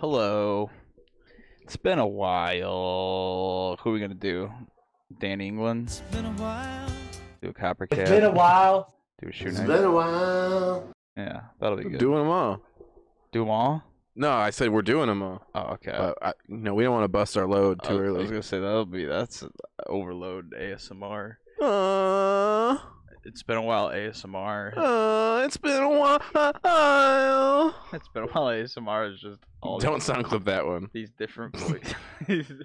Hello. It's been a while. Who are we gonna do? Dan England. It's been a while. Do a coppercat. It's been a while. Do a shoe It's knight. been a while. Yeah, that'll be good. doing them all. Do them all? No, I said we're doing them all. Oh, okay. But I, you know, we don't want to bust our load too was- I early. was gonna say that'll be that's overload ASMR. Uh, It's been a while ASMR. uh, it's been a while. It's been a while ASMR is just all Don't sound clip that one. these different voices.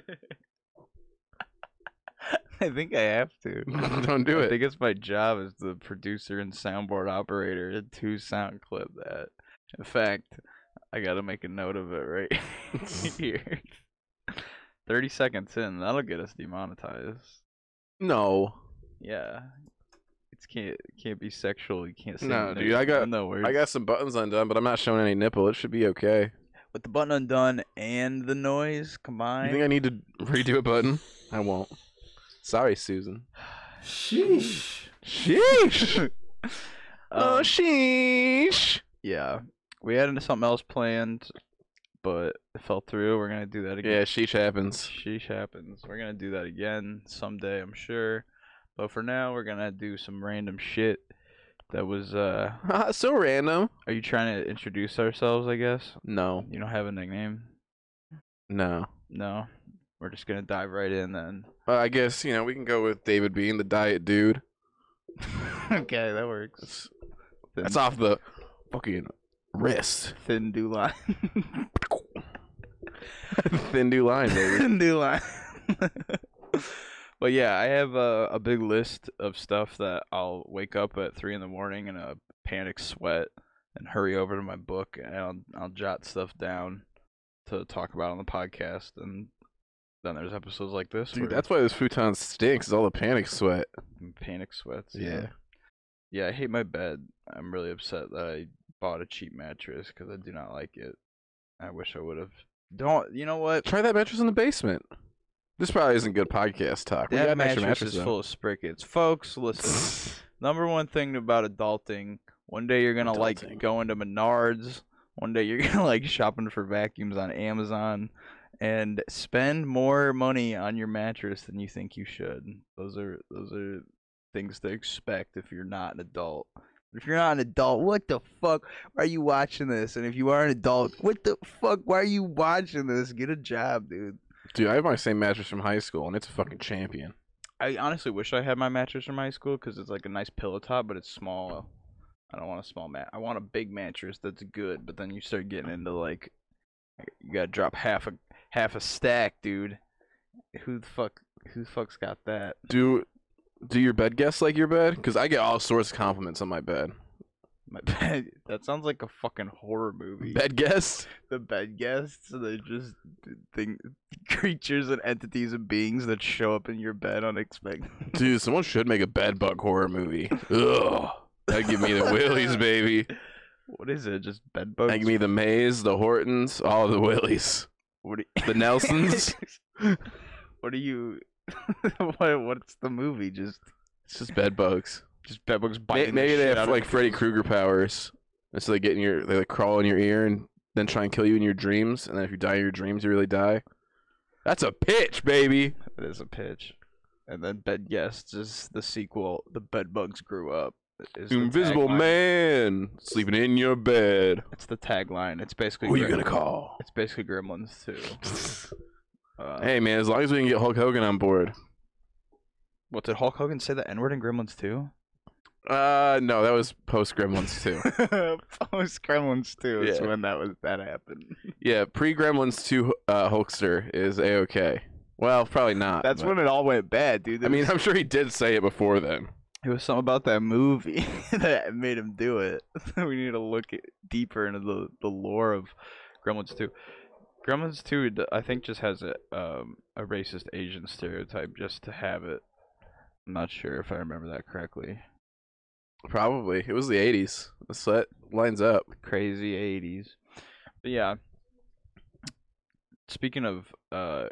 I think I have to. Don't do it. I think it's my job as the producer and soundboard operator to sound clip that. In fact, I gotta make a note of it right here. Thirty seconds in, that'll get us demonetized. No, Yeah. It can't can't be sexual. You can't say No, no- dude, I got- no words. I got some buttons undone, but I'm not showing any nipple. It should be okay. with the button undone and the noise combined, You think I need to redo a button? I won't. Sorry, Susan. Sheesh. Sheesh. oh, Um, sheesh. yeah, we had something else planned, but it fell through. We're gonna do that again. Yeah, sheesh happens. Sheesh happens. We're gonna do that again someday, I'm sure. But for now, we're gonna do some random shit. That was. uh so random. Are you trying to introduce ourselves? I guess No, you don't have a nickname. no. No, we're just gonna dive right in then. Uh, I guess you know we can go with David being the diet dude. okay, that works. That's, that's off the fucking wrist. thin do line. Thin do line, baby. thin do line. But yeah, I have a, a big list of stuff that I'll wake up at three in the morning in a panic sweat and hurry over to my book and I'll I'll jot stuff down to talk about on the podcast and then there's episodes like this Dude, that's why this futon stinks. Is all the panic sweat. Mm, panic sweats. Yeah. Yeah, I hate my bed. I'm really upset that I bought a cheap mattress because I do not like it. I wish I would have. Don't you know what? Try that mattress in the basement. This probably isn't good podcast talk. We got That extra mattress, mattress is full of sprickets, folks. Listen, number one thing about adulting. One day you're gonna like Adulting. going to Menards. One day you're gonna like shopping for vacuums on Amazon, and spend more money on your mattress than you think you should. Those are those are things to expect if you're not an adult. If you're not an adult, what the fuck are you watching this? And if you are an adult, what the fuck? Why are you watching this? Get a job, dude. Dude, I have my same mattress from high school, and it's a fucking champion. I honestly wish I had my mattress from high school because it's like a nice pillow top, but it's small. I don't want a small mat. I want a big mattress that's good. But then you start getting into like, you gotta drop half a half a stack, dude. Who the fuck? Who the fuck's got that? Do do your bed guests like your bed? Because I get all sorts of compliments on my bed. My bed. That sounds like a fucking horror movie. Bed guests? The bed guests. They're just thing creatures and entities and beings that show up in your bed unexpected. Dude, someone should make a bed bug horror movie. Ugh. That'd give me the willies, baby. What is it? Just bed bugs? That'd give me the Mays, the Hortons, all the willies. What do The Nelsons. what are you? what, what's the movie? Just It's just bed bugs. Just bedbugs biting. the Maybe they shit have out of like Freddy Krueger powers. And so they get in your, they like crawl in your ear and then try and kill you in your dreams. And then if you die in your dreams, you really die. That's a pitch, baby. It is a pitch. And then Bed Guests is the sequel. The bedbugs grew up. is the Invisible tagline. man sleeping in your bed. It's the tagline. It's basically. Who are you gonna call? It's basically Gremlins 2. Uh, Hey man, as long as we can get Hulk Hogan on board. what did Hulk Hogan say the N word in Gremlins 2? Uh, no, that was post Gremlins two. Post Gremlins 2 is Yeah. when that was that happened. yeah, pre Gremlins two uh, Hulkster is a okay. Well, probably not. That's but- when it all went bad, dude. I There mean, I'm sure he did say it before then. It was something about that movie that made him do it. we need to look deeper into the, the lore of Gremlins 2. Gremlins 2, I think, just has a um, a racist Asian stereotype just to have it. I'm not sure if I remember that correctly. Probably it was the '80s. The set lines up. Crazy 80s. But yeah. Speaking of uh,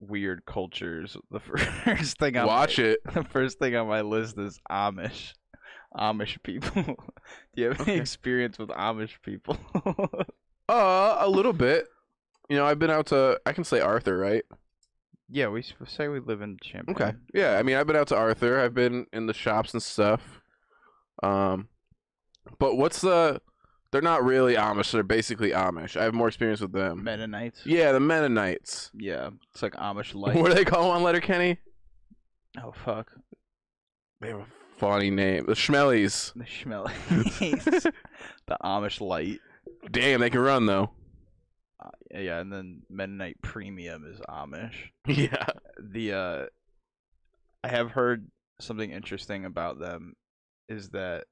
weird cultures, the first thing on Watch my, it. The first thing on my list is Amish. Amish people. Do you have any Okay. experience with Amish people? Uh, a little bit. you know, I've been out to. I can say Arthur, right? Yeah, we say we live in Champaign. Okay. Yeah, I mean, I've been out to Arthur. I've been in the shops and stuff. Um, but what's the? They're not really Amish. They're basically Amish. I have more experience with them. Mennonites. Yeah, the Mennonites. Yeah, it's like Amish light. What do they call them on Letterkenny? oh fuck, They have a funny name. The Schmellies. the Schmellies. the Amish light. Damn, they can run though. Uh, yeah, and then Mennonite Premium is Amish. Yeah. the uh I have heard something interesting about them is that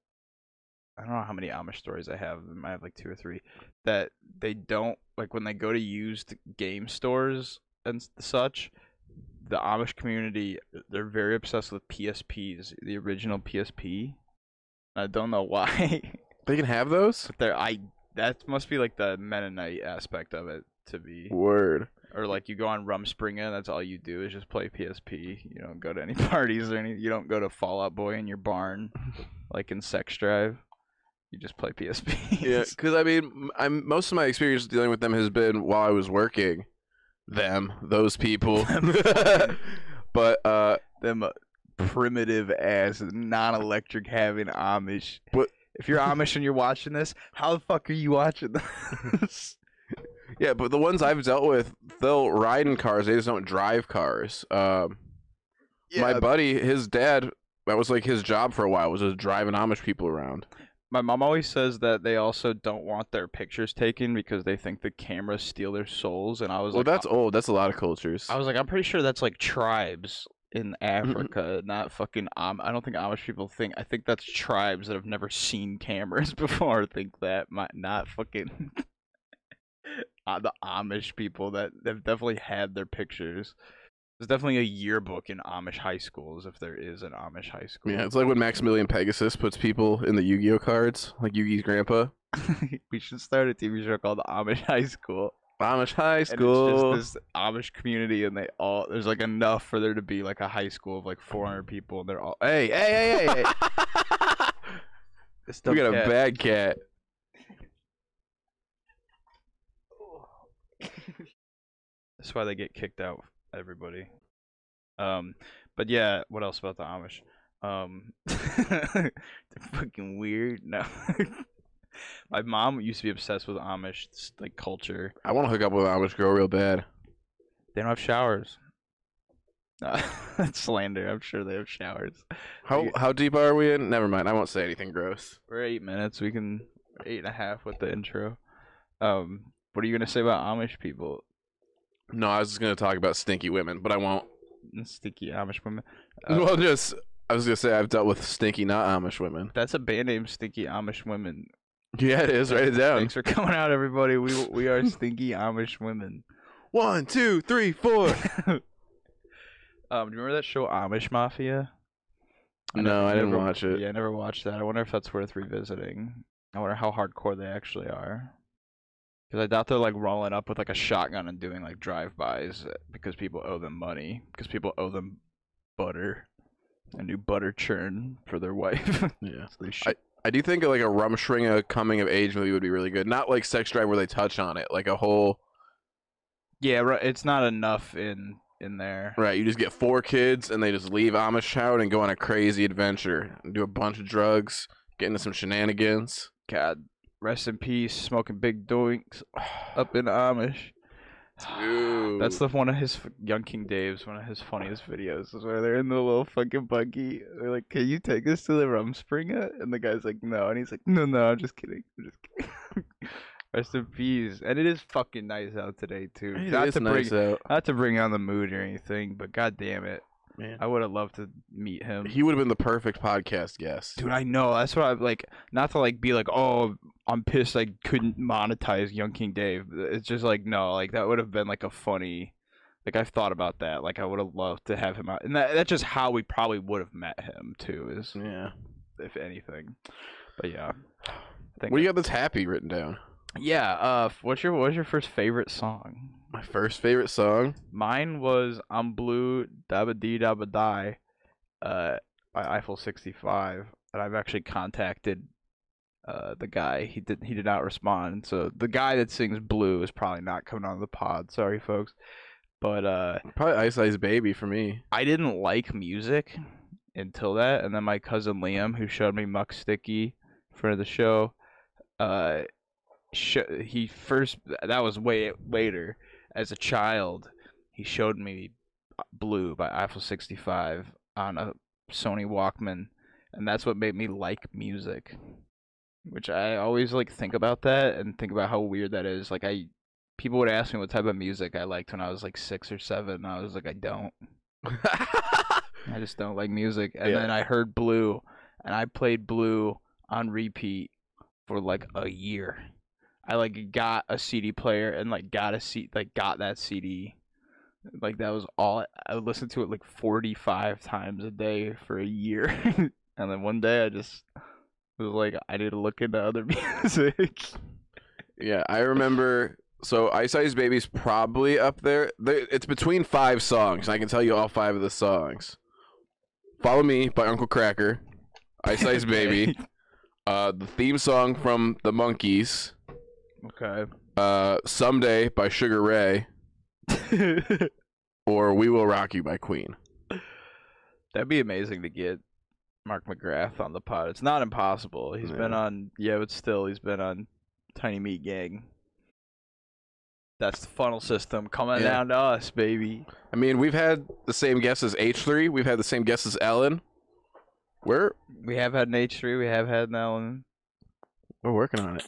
I don't know how many Amish stories I have. I have like two or three. That they don't like when they go to used game stores and such. The Amish community, they're very obsessed with PSPs, the original PSP. I don't know why. They can have those. but they're I that must be like the Mennonite aspect of it to be Word. Or like you go on Rumspringa, that's all you do is just play PSP. You don't go to any parties or any. You don't go to Fall Out Boy in your barn, like in Sex Drive. You just play PSP. Yeah, because I mean, I'm most of my experience dealing with them has been while I was working. Them, those people. but uh, them uh, primitive ass non-electric having Amish. What- If you're Amish and you're watching this, how the fuck are you watching this? Yeah, but the ones I've dealt with, they'll ride in cars. They just don't drive cars. Um, my buddy, his dad, that was like his job for a while, was just driving Amish people around. My mom always says that they also don't want their pictures taken because they think the cameras steal their souls. And I was like Well, like, that's old. That's a lot of cultures. I was like, I'm pretty sure that's like tribes in Africa, not fucking. Am- I don't think Amish people think. I think that's tribes that have never seen cameras before think that. My, not fucking uh, the Amish people that have definitely had their pictures. There's definitely a yearbook in Amish high schools if there is an Amish high school. yeah, it's like when Maximilian Pegasus puts people in the Yu-Gi-Oh cards, like Yugi's grandpa. we should start a TV show called Amish High School. Amish high And school. it's just this Amish community, and they all there's like enough for there to be like a high school of like 400 people, and they're all hey hey hey hey. hey. We got dumb a cat. bad cat. That's why they get kicked out. Everybody. Um, but yeah, what else about the Amish? Um, they're fucking weird. No. My mom used to be obsessed with Amish like culture. I want to hook up with an Amish girl real bad. They don't have showers. Uh, that's slander. I'm sure they have showers. How how deep are we in? Never mind. I won't say anything gross. We're eight minutes. We can eight and a half with the intro. Um, what are you gonna say about Amish people? No, I was just gonna talk about stinky women, but I won't. Stinky Amish women. Uh, well, just I was gonna say I've dealt with stinky not Amish women. that's a band name, Stinky Amish Women. Yeah, it is. Write it down. Thanks for coming out, everybody. We we are Stinky Amish Women. One, two, three, four. um, do you remember that show Amish Mafia? No, I didn't never- watch it. Yeah, I never watched that. I wonder if that's worth revisiting. I wonder how hardcore they actually are. Because I doubt they're like rolling up with like a shotgun and doing like drive-bys because people owe them money. Because people owe them butter, a new butter churn for their wife. Yeah. so they should. I do think like a Rumspringa coming of age movie would be really good. Not like Sex Drive where they touch on it, like a whole Yeah, right. It's not enough in in there. right. You just get four kids and they just leave Amish town and go on a crazy adventure, and do a bunch of drugs, get into some shenanigans. God, rest in peace. Smoking big doinks up in Amish. Dude. That's the one of his Young King Dave's one of his funniest videos is where they're in the little fucking buggy. They're like, "Can you take us to the Rumspringa?" And the guy's like, "No," and he's like, "No, no, I'm just kidding. I'm just kidding." Rest in peace. And it is fucking nice out today too. It not is to nice bring, out. not to bring on the mood or anything, but god damn it, Man. I would have loved to meet him. He would have been the perfect podcast guest. Dude, I know. That's what I like. Not to like be like, oh, I'm pissed I couldn't monetize Young King Dave. It's just like no, like that would have been like a funny. Like I've thought about that. Like I would have loved to have him out, and that, that's just how we probably would have met him too. Is Yeah. if anything. But yeah, I think. What do you got that's happy written down? yeah. Uh, what's your what's your first favorite song? My first favorite song. Mine was "I'm Blue," "Dabba Dee Dabba Die," uh, by Eiffel 65, and I've actually contacted Uh, the guy he did he did not respond. So the guy that sings "Blue" is probably not coming on the pod. Sorry, folks. But uh, Probably Ice Ice Baby for me. I didn't like music until that, and then my cousin Liam, who showed me Muck Sticky for the show, uh, sh- he first that was way later. As a child, he showed me Blue by Eiffel 65 on a Sony Walkman, and that's what made me like music. Which I always like think about that and think about how weird that is. Like I, people would ask me what type of music I liked when I was like six or seven, and I was like, I don't. I just don't like music. And Yeah. then I heard Blue, and I played Blue on repeat for like a year. I like got a CD player and like got a seat like got that CD. Like that was all I would listen to it like 45 times a day for a year. and then one day I just was like I need to look into other music. Yeah, I remember. So Ice Ice Baby's probably up there. There- It's between five songs. I can tell you all five of the songs. Follow Me by Uncle Kracker, Ice Ice Baby, uh, the theme song from the Monkees, okay. uh, Someday by Sugar Ray, or We Will Rock You by Queen. That'd be amazing to get Mark McGrath on the pod. It's not impossible. He's been on, yeah, but still, he's been on Tiny Meat Gang. That's the funnel system coming Yeah. down to us, baby. I mean, we've had the same guests as H3. We've had the same guests as Ellen. We're We have had an H3, we have had an Ellen. we're working on it.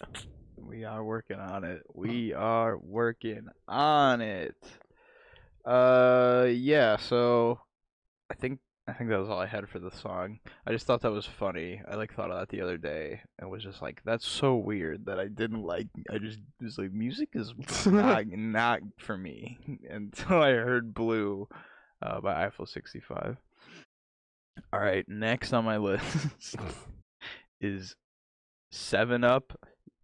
We are working on it. We are working on it. Uh, yeah. So, I think I think that was all I had for the song. I just thought that was funny. I like thought of that the other day and was just like, that's so weird that I didn't like. I just was like, music is not not for me until I heard "Blue" uh, by Eiffel 65. All right, next on my list is Seven Up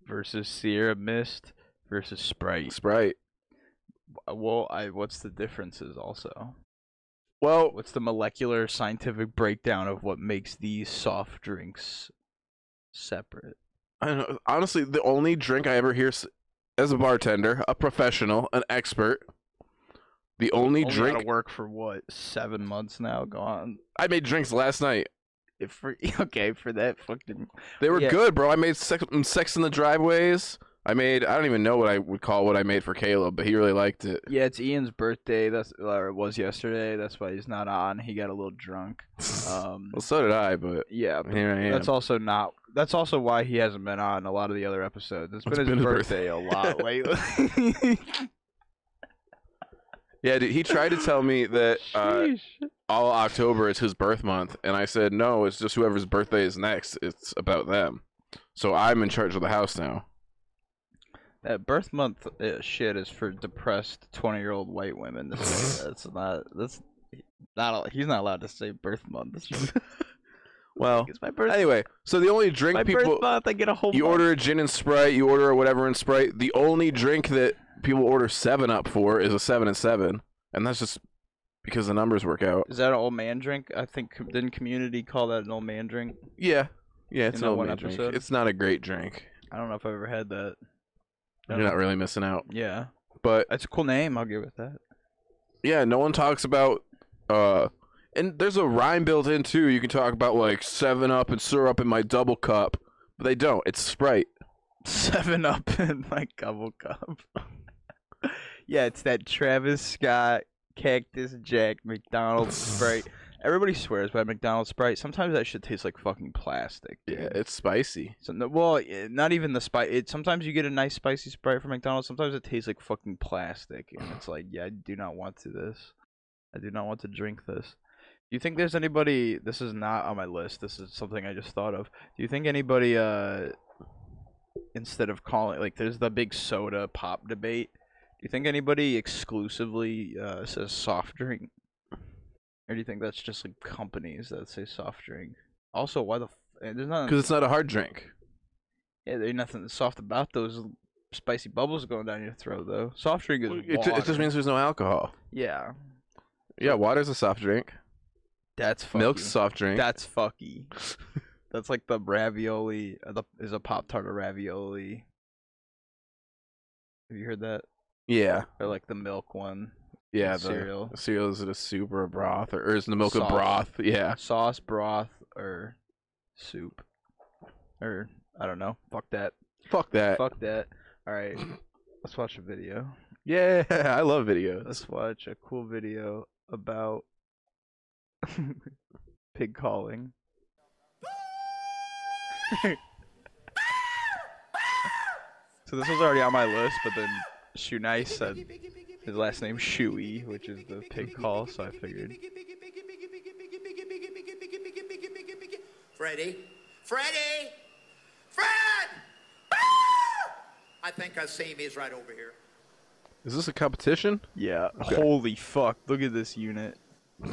versus Sierra Mist versus Sprite. Sprite. Well, I what's the differences also? Well, What's the molecular scientific breakdown of what makes these soft drinks separate? I don't know. Honestly, the only drink I ever hear as a bartender, a professional, an expert, the only Only drink out of work for what seven months now? Go on. I made drinks last night. For okay for that fucking They were Yeah. good, bro. I made sex, sex in the driveways. I made I don't even know what I would call what I made for Caleb, but he really liked it. yeah, it's Ian's birthday. That's or it was yesterday. That's why he's not on. He got a little drunk. Um, well, so did I, but yeah, but here I am. That's also not. That's also why he hasn't been on a lot of the other episodes. It's been It's his been his birthday a lot lately. Yeah, dude, he tried to tell me that uh, all October is his birth month, and I said no. It's just whoever's birthday is next. It's about them. So I'm in charge of the house now. that birth month uh, shit is for depressed twenty-year-old white women. To say that's not. That's not. He's not allowed to say birth month. Well, it's my birth. anyway, so the only drink my people birth month. I get a whole. you month. order a gin and Sprite, you order a whatever in Sprite. The only drink that people order Seven Up for is a Seven and Seven, and that's just because the numbers work out. Is that an old man drink? I think didn't Community call that an old man drink? Yeah, yeah, it's In an old man drink. It's not a great drink. I don't know if I've ever had that. You're not really missing out. Yeah, But it's a cool name. I'll give it that. yeah, no one talks about uh and there's a rhyme built in too. You can talk about like seven up and syrup in my double cup. But they don't. It's Sprite. Seven Up in my double cup. Yeah, it's that Travis Scott Cactus Jack McDonald's Sprite. Everybody swears by McDonald's Sprite. Sometimes that shit tastes like fucking plastic. Yeah, it's spicy. So, no, well, eh, not even the spice. It sometimes you get a nice spicy Sprite from McDonald's. Sometimes it tastes like fucking plastic, and it's like, yeah, I do not want to this. I do not want to drink this. Do you think there's anybody? This is not on my list. This is something I just thought of. Do you think anybody, uh, instead of calling like, there's the big soda pop debate. Do you think anybody exclusively uh, says soft drink, or do you think that's just like companies that say soft drink? Also, why the f- eh, there's not Because it's not a hard drink. yeah, there's nothing soft about those spicy bubbles going down your throat, though. Soft drink is It, ju- it just means there's no alcohol. yeah, Yeah, water's a soft drink. that's fucky. Milk's a soft drink. That's fucky. That's like the ravioli. Uh, the is a pop tart a ravioli. Have you heard that? Yeah, Or like the milk one. yeah. The cereal. cereal is it a soup or a broth, or, or is the milk Sauce. a broth? Yeah. Sauce, broth, or soup. Or I don't know. Fuck that. Fuck that. Fuck that. All right. Let's watch a video. Yeah, I love videos. Let's watch a cool video about pig calling. so this was already on my list, but then Shoe Nice said his last name Shoey, which is the pig call, so I figured. Freddy, Freddy, Fred! Ah! I think I see him. He's right over here. Is this a competition? Yeah. Okay. Holy fuck. Look at this unit.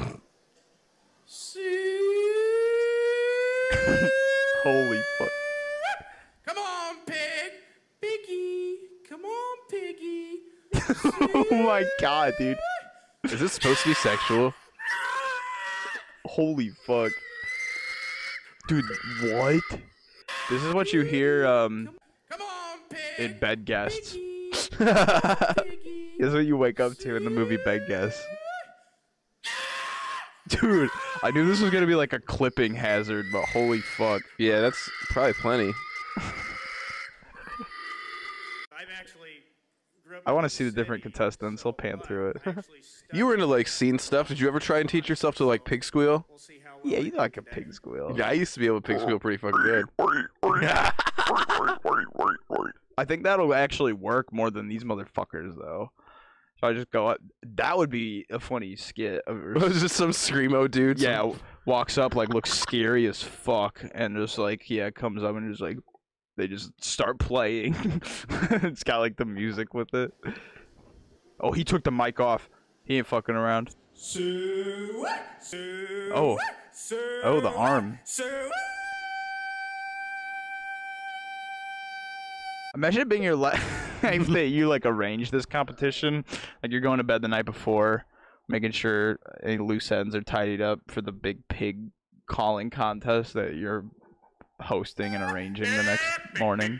Holy fuck. My god, dude. Is this supposed to be sexual? Holy fuck. Dude, what? This is what you hear um Come on, pig! in bed guests. This is what you wake up to in the movie Bed Guests. Dude, I knew this was gonna be like a clipping hazard, but holy fuck. Yeah, that's probably plenty. I've actually grew up I want to see the different contestants. I'll pan through it. You were into like scene stuff. Did you ever try and teach yourself to like pig squeal? We'll see how well yeah, you know I can pig squeal. Yeah, I used to be able to pig squeal pretty fucking good. I think that'll actually work more than these motherfuckers, though. So I just go. up- That would be a funny skit. Was just some screamo dude? yeah, walks up like looks scary as fuck, and just like yeah, comes up and just like they just start playing. it's got like the music with it. Oh, he took the mic off. He ain't fucking around. Oh, oh, the arm. Imagine it being your life that you like arrange this competition. Like you're going to bed the night before, making sure any loose ends are tidied up for the big pig calling contest that you're hosting and arranging the next morning.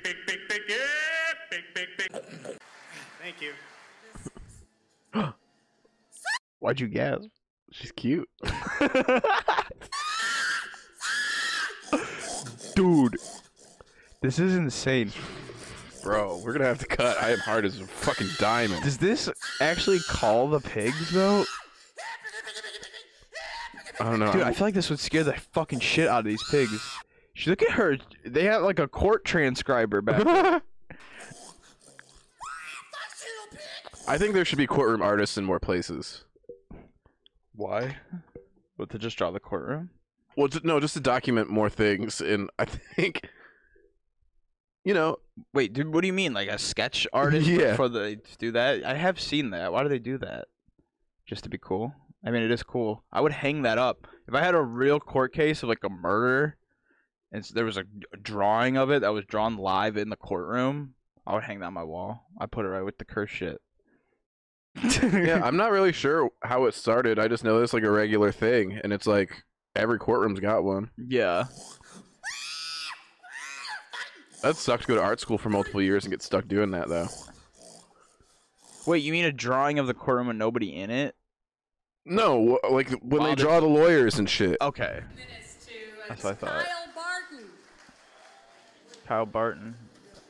Thank you. Why'd you gasp? She's cute. Dude, this is insane. Bro, we're gonna have to cut. I am hard as a fucking diamond. Does this actually call the pigs though? I don't know. Dude, I feel like this would scare the fucking shit out of these pigs. She look at her. They have like a court transcriber back. there. I think there should be courtroom artists in more places. Why? What to just draw the courtroom? Well, ju- no, just to document more things. And I think, you know, Wait, dude, what do you mean? Like a sketch artist Yeah. for the to do that? I have seen that. Why do they do that? Just to be cool? I mean, it is cool. I would hang that up if I had a real court case of like a murder, and s- there was a a drawing of it that was drawn live in the courtroom. I would hang that on my wall. I put it right with the curse shit. yeah, I'm not really sure how it started. I just know it's like a regular thing, and it's like every courtroom's got one. yeah. That sucks to go to art school for multiple years and get stuck doing that though. Wait, you mean a drawing of the courtroom with nobody in it? No, like when Wow, they draw the lawyers and shit. Okay. That's what I thought. Kyle Barton.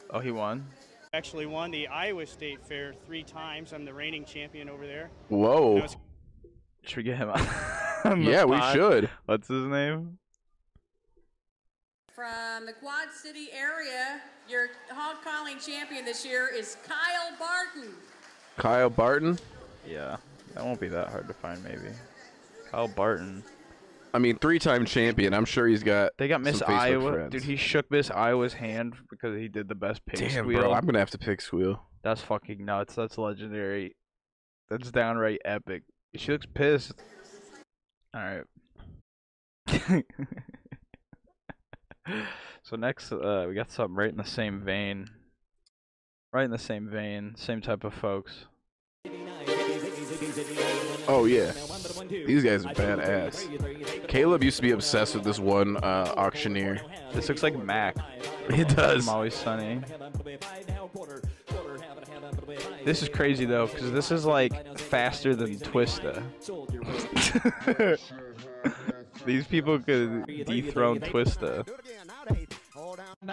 Oh, he won. Actually won the Iowa State Fair three times. I'm the reigning champion over there. Whoa. That was Should we get him on? on the Yeah, we should. What's his name? From the Quad City area, your hog calling champion this year is Kyle Barton. Kyle Barton. Yeah, that won't be that hard to find, maybe. Kyle Barton. I mean, three-time champion. I'm sure he's got. They got Miss Iowa. friends. Dude, he shook Miss Iowa's hand because he did the best pig Damn, squeal. bro, I'm gonna have to pick squeal. That's fucking nuts. That's legendary. That's downright epic. She looks pissed. All right. so next, uh, we got something right in the same vein. Right in the same vein, same type of folks. Oh yeah, these guys are badass. Caleb used to be obsessed with this one uh, auctioneer. This looks like Mac. It does. I'm always sunny. This is crazy though, because this is like faster than Twista. These people could dethrone Twista.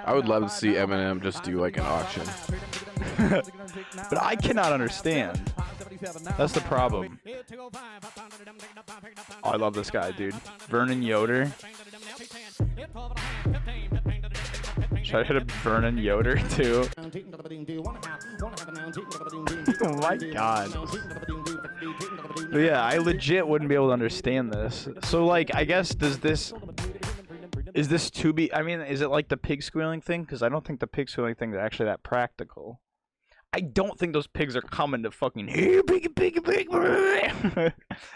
I would love to see Eminem just do like an auction. But I cannot understand. That's the problem. Oh, I love this guy, dude. Vernon Yoder. Should I hit a Vernon Yoder too? oh my god. But yeah, I legit wouldn't be able to understand this. So like, I guess does this is this to be? I mean, is it like the pig squealing thing? Because I don't think the pig squealing thing is actually that practical. I don't think those pigs are coming to fucking here, piggy, piggy, pig.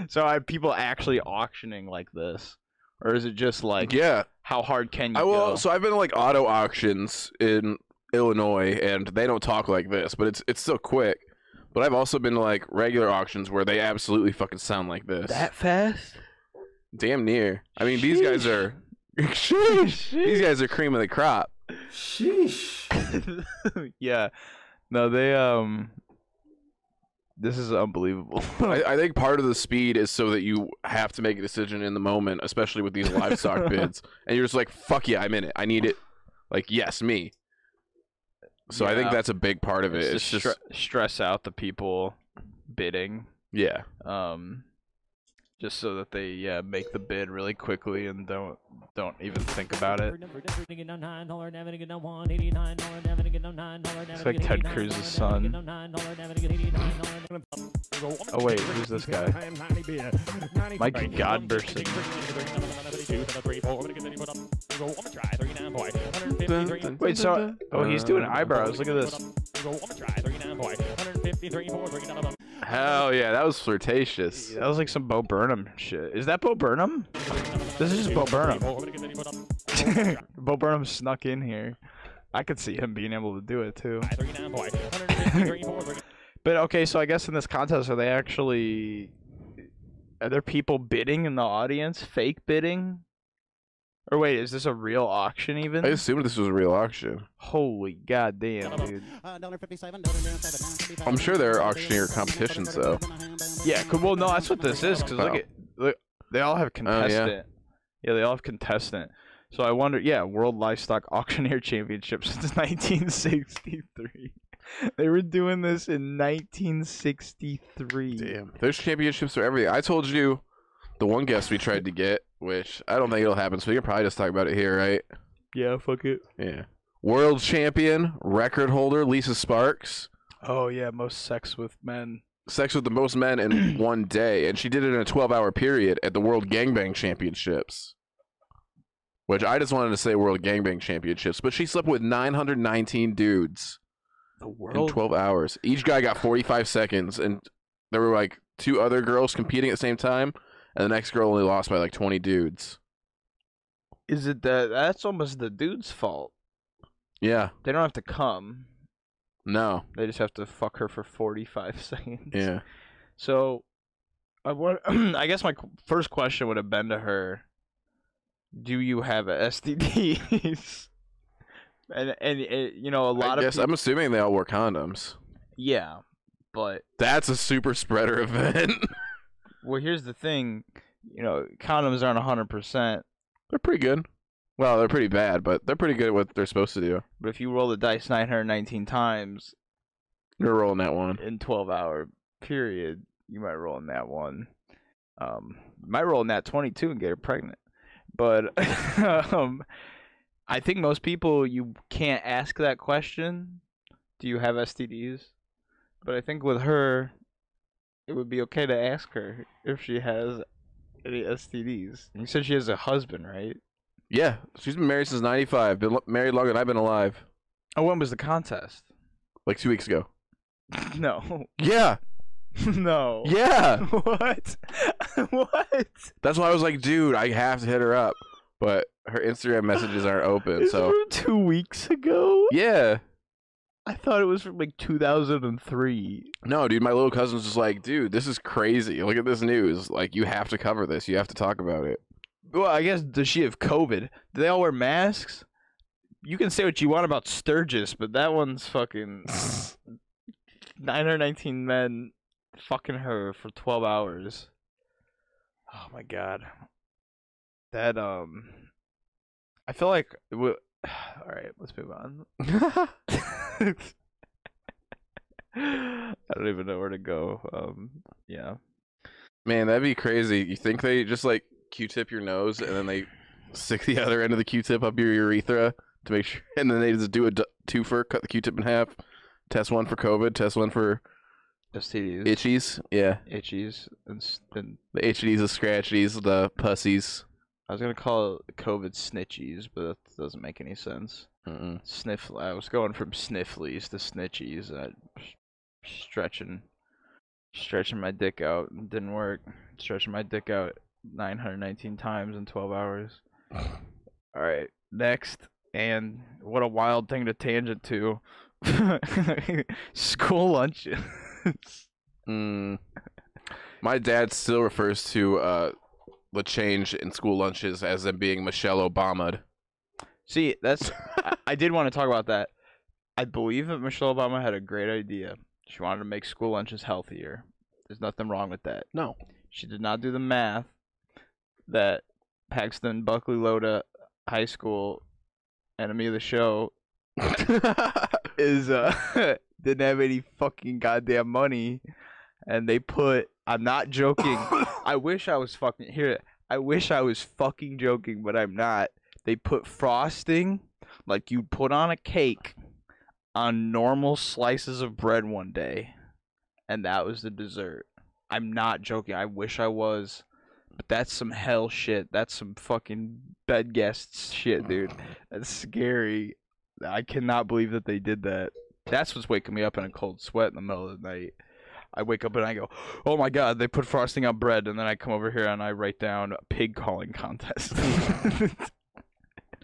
so are people actually auctioning like this, or is it just like Yeah, how hard can you I will. go? So I've been to like auto auctions in Illinois, and they don't talk like this, but it's it's still quick. But I've also been to like regular auctions where they absolutely fucking sound like this. that fast? Damn near. I mean, these guys are. Sheesh. These guys are cream of the crop. Sheesh. yeah. No, they um. This is unbelievable. I, I think part of the speed is so that you have to make a decision in the moment, especially with these livestock bids, and you're just like, "Fuck yeah, I'm in it. I need it." Like, yes, me. So I think Yeah. that's a big part of it. It's It's just just stre- stress out the people bidding. yeah. um just so that they yeah make the bid really quickly and don't don't even think about it. It's like Ted Cruz's son. oh wait who's this guy? Mike godberson. Wait so oh he's doing eyebrows. Look at this Hell yeah, that was flirtatious. that was like some bo burnham shit is that bo burnham this is just bo burnham bo burnham snuck in here i could see him being able to do it too But okay, so I guess in this contest, are they actually? Are there people bidding in the audience, fake bidding? Or wait, is this a real auction even? I assumed this was a real auction. Holy goddamn, dude! I'm sure there are auctioneer competitions though. Yeah, cool. well, no, that's what this is. Cause look Oh. at look, they all have oh, contestant. yeah. they all have contestant. So I wonder, yeah, World Livestock Auctioneer Championship since 1963. they were doing this in 1963. Damn, there's championships for everything. I told you the one guest we tried to get, which I don't think it'll happen, so we can probably just talk about it here, right? Yeah, fuck it. Yeah. World champion, record holder, Lisa Sparks. Oh yeah, most sex with men. Sex with the most men in one day, and she did it in a 12 hour period at the World Gangbang Championships. Which I just wanted to say World Gangbang Championships, but she slept with 919 dudes The in 12 hours. Each guy got 45 seconds, and there were like two other girls competing at the same time, and the next girl only lost by like 20 dudes. Is it that? That's almost the dude's fault. Yeah, They don't have to come. no, They just have to fuck her for 45 seconds. yeah. So, I want. I guess my first question would have been to her: Do you have STDs? and and uh, you know a lot I of guess peop- I'm assuming they all wore condoms. yeah, but That's a super spreader event. well, here's the thing. You know, condoms aren't 100. percent they're pretty good. Well, they're pretty bad, but they're pretty good at what they're supposed to do. But if you roll the dice 919 times You're rolling that one. in 12 hour period, you might roll in that one. Um, might roll in that 22 and get her pregnant. But um, I think most people you can't ask that question. Do you have STDs? But I think with her, it would be okay to ask her if she has any STDs. You said she has a husband, right? Yeah, she's been married since '95. Been married longer than I've been alive. Oh, when was the contest? Like two weeks ago. No, Yeah, no. yeah. what? what? That's why I was like, dude, I have to hit her up. But her Instagram messages aren't open, so two weeks ago? yeah. I thought it was from like 2003. No, dude, my little cousin's just like, dude, this is crazy. Look at this news. Like, you have to cover this. You have to talk about it. Well, I guess does she have COVID? Do they all wear masks? You can say what you want about Sturgis, but that one's fucking 919 men fucking her for 12 hours. Oh my god. That um I feel like all right, let's move on. I don't even know where to go. Um yeah. Man, that'd be crazy. You think they just like Q-tip your nose and then they stick the other end of the Q-tip up your urethra to make sure, and then they just do a d- twofer, cut the Q-tip in half, test one for COVID, test one for STDs. itchies. Yeah, itchies and, and the itchies, the scratchies, the pussies. I was gonna call it COVID snitchies, but that doesn't make any sense. Mm-mm. Sniff. I was going from snifflies to snitchies. I stretching, stretching my dick out. Didn't work. Stretching my dick out 919 times in 12 hours. All right, next. And what a wild thing to tangent to. School lunches. Mm. My dad still refers to uh, the change in school lunches as them being Michelle Obama'd. See, that's I, I did want to talk about that. I believe that Michelle Obama had a great idea. She wanted to make school lunches healthier. There's nothing wrong with that. No. She did not do the math that Paxton Buckley Loda High School enemy of the show is uh didn't have any fucking goddamn money and they put I'm not joking. I wish I was fucking here. I wish I was fucking joking, but I'm not. They put frosting like you put on a cake on normal slices of bread one day, and that was the dessert. I'm not joking. I wish I was, but that's some hell shit. That's some fucking bed guests shit, dude. That's scary. I cannot believe that they did that. That's what's waking me up in a cold sweat in the middle of the night. I wake up and I go, "Oh my god, they put frosting on bread," and then I come over here and I write down pig calling contest.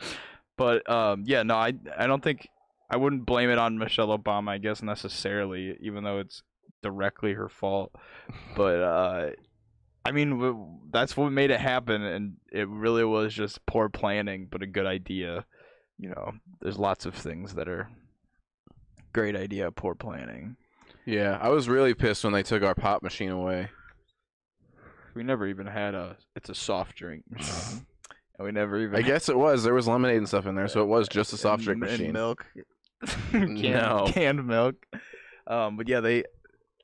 but um, yeah, no, I I don't think I wouldn't blame it on Michelle Obama. I guess necessarily, even though it's directly her fault. But uh, I mean, w- that's what made it happen, and it really was just poor planning, but a good idea. You know, there's lots of things that are great idea, poor planning. Yeah, I was really pissed when they took our pop machine away. We never even had a. It's a soft drink and we never even. I guess it was. There was lemonade and stuff in there, so it was just a soft drink and- and machine. milk, canned, No. canned milk. Um, but yeah, they.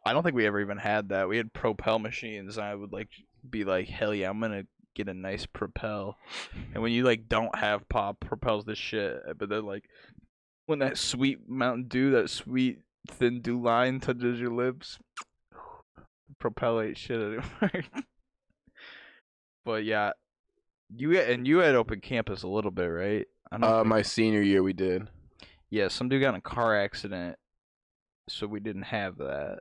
I don't think we ever even had that. We had Propel machines. And I would like be like, hell yeah, I'm gonna get a nice Propel. And when you like don't have pop, Propel's the shit. But then like, when that sweet Mountain Dew, that sweet thin dew line touches your lips, Propel ain't shit but yeah, you and you had open campus a little bit, right? I don't Uh, my senior year we did. yeah, some dude got in a car accident, so we didn't have that.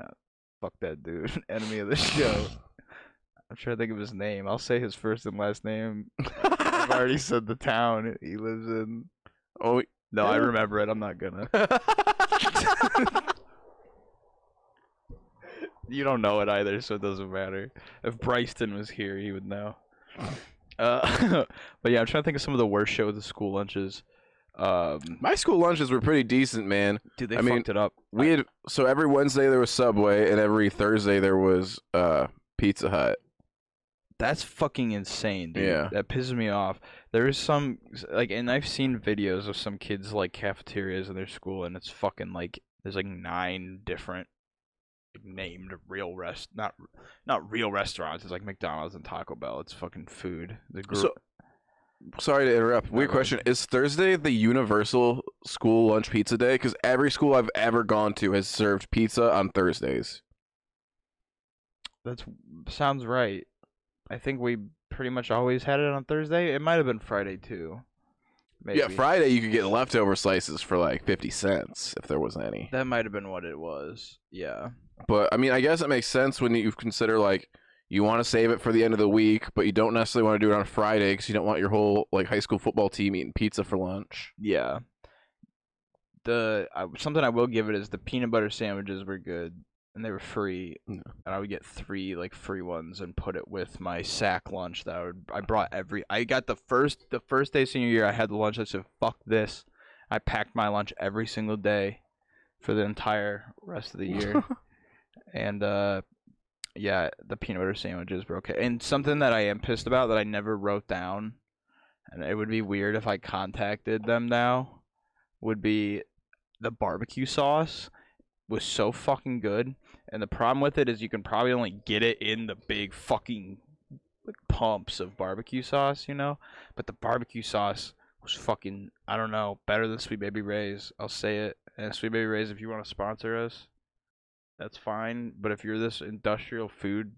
Uh, fuck that dude, enemy of the show. I'm trying to think of his name. I'll say his first and last name. I've already said the town he lives in. Oh, No, I remember it. I'm not gonna. you don't know it either, so it doesn't matter. If Bryston was here, he would know. Uh, but yeah, I'm trying to think of some of the worst shows of school lunches. Um, my school lunches were pretty decent, man. dude, they I fucked mean, it up. We had so every Wednesday there was Subway, and every Thursday there was uh Pizza Hut. That's fucking insane, dude. Yeah. That pisses me off. There is some like, and I've seen videos of some kids like cafeterias in their school, and it's fucking like there's like nine different like, named real rest, not not real restaurants. It's like McDonald's and Taco Bell. It's fucking food. The group. So- Sorry to interrupt. Weird question: Is Thursday the universal school lunch pizza day? Because every school I've ever gone to has served pizza on Thursdays. That's sounds right. I think we pretty much always had it on Thursday. It might have been Friday too. Maybe. Yeah, Friday you could get leftover slices for like fifty cents if there was any. That might have been what it was. Yeah. But I mean, I guess it makes sense when you consider like you want to save it for the end of the week, but you don't necessarily want to do it on Friday because you don't want your whole like high school football team eating pizza for lunch. Yeah. the I, something I will give it is the peanut butter sandwiches were good and they were free, No. and I would get three like free ones and put it with my sack lunch that I would I brought every I got the first the first day senior year I had the lunch I said fuck this. I packed my lunch every single day for the entire rest of the year. And uh yeah the peanut butter sandwiches were okay and something that I am pissed about that I never wrote down and it would be weird if I contacted them now would be the barbecue sauce was so fucking good and the problem with it is you can probably only get it in the big fucking like pumps of barbecue sauce, you know? But the barbecue sauce was fucking I don't know, better than Sweet Baby Ray's. I'll say it. And Sweet Baby Ray's if you want to sponsor us, that's fine. But if you're this industrial food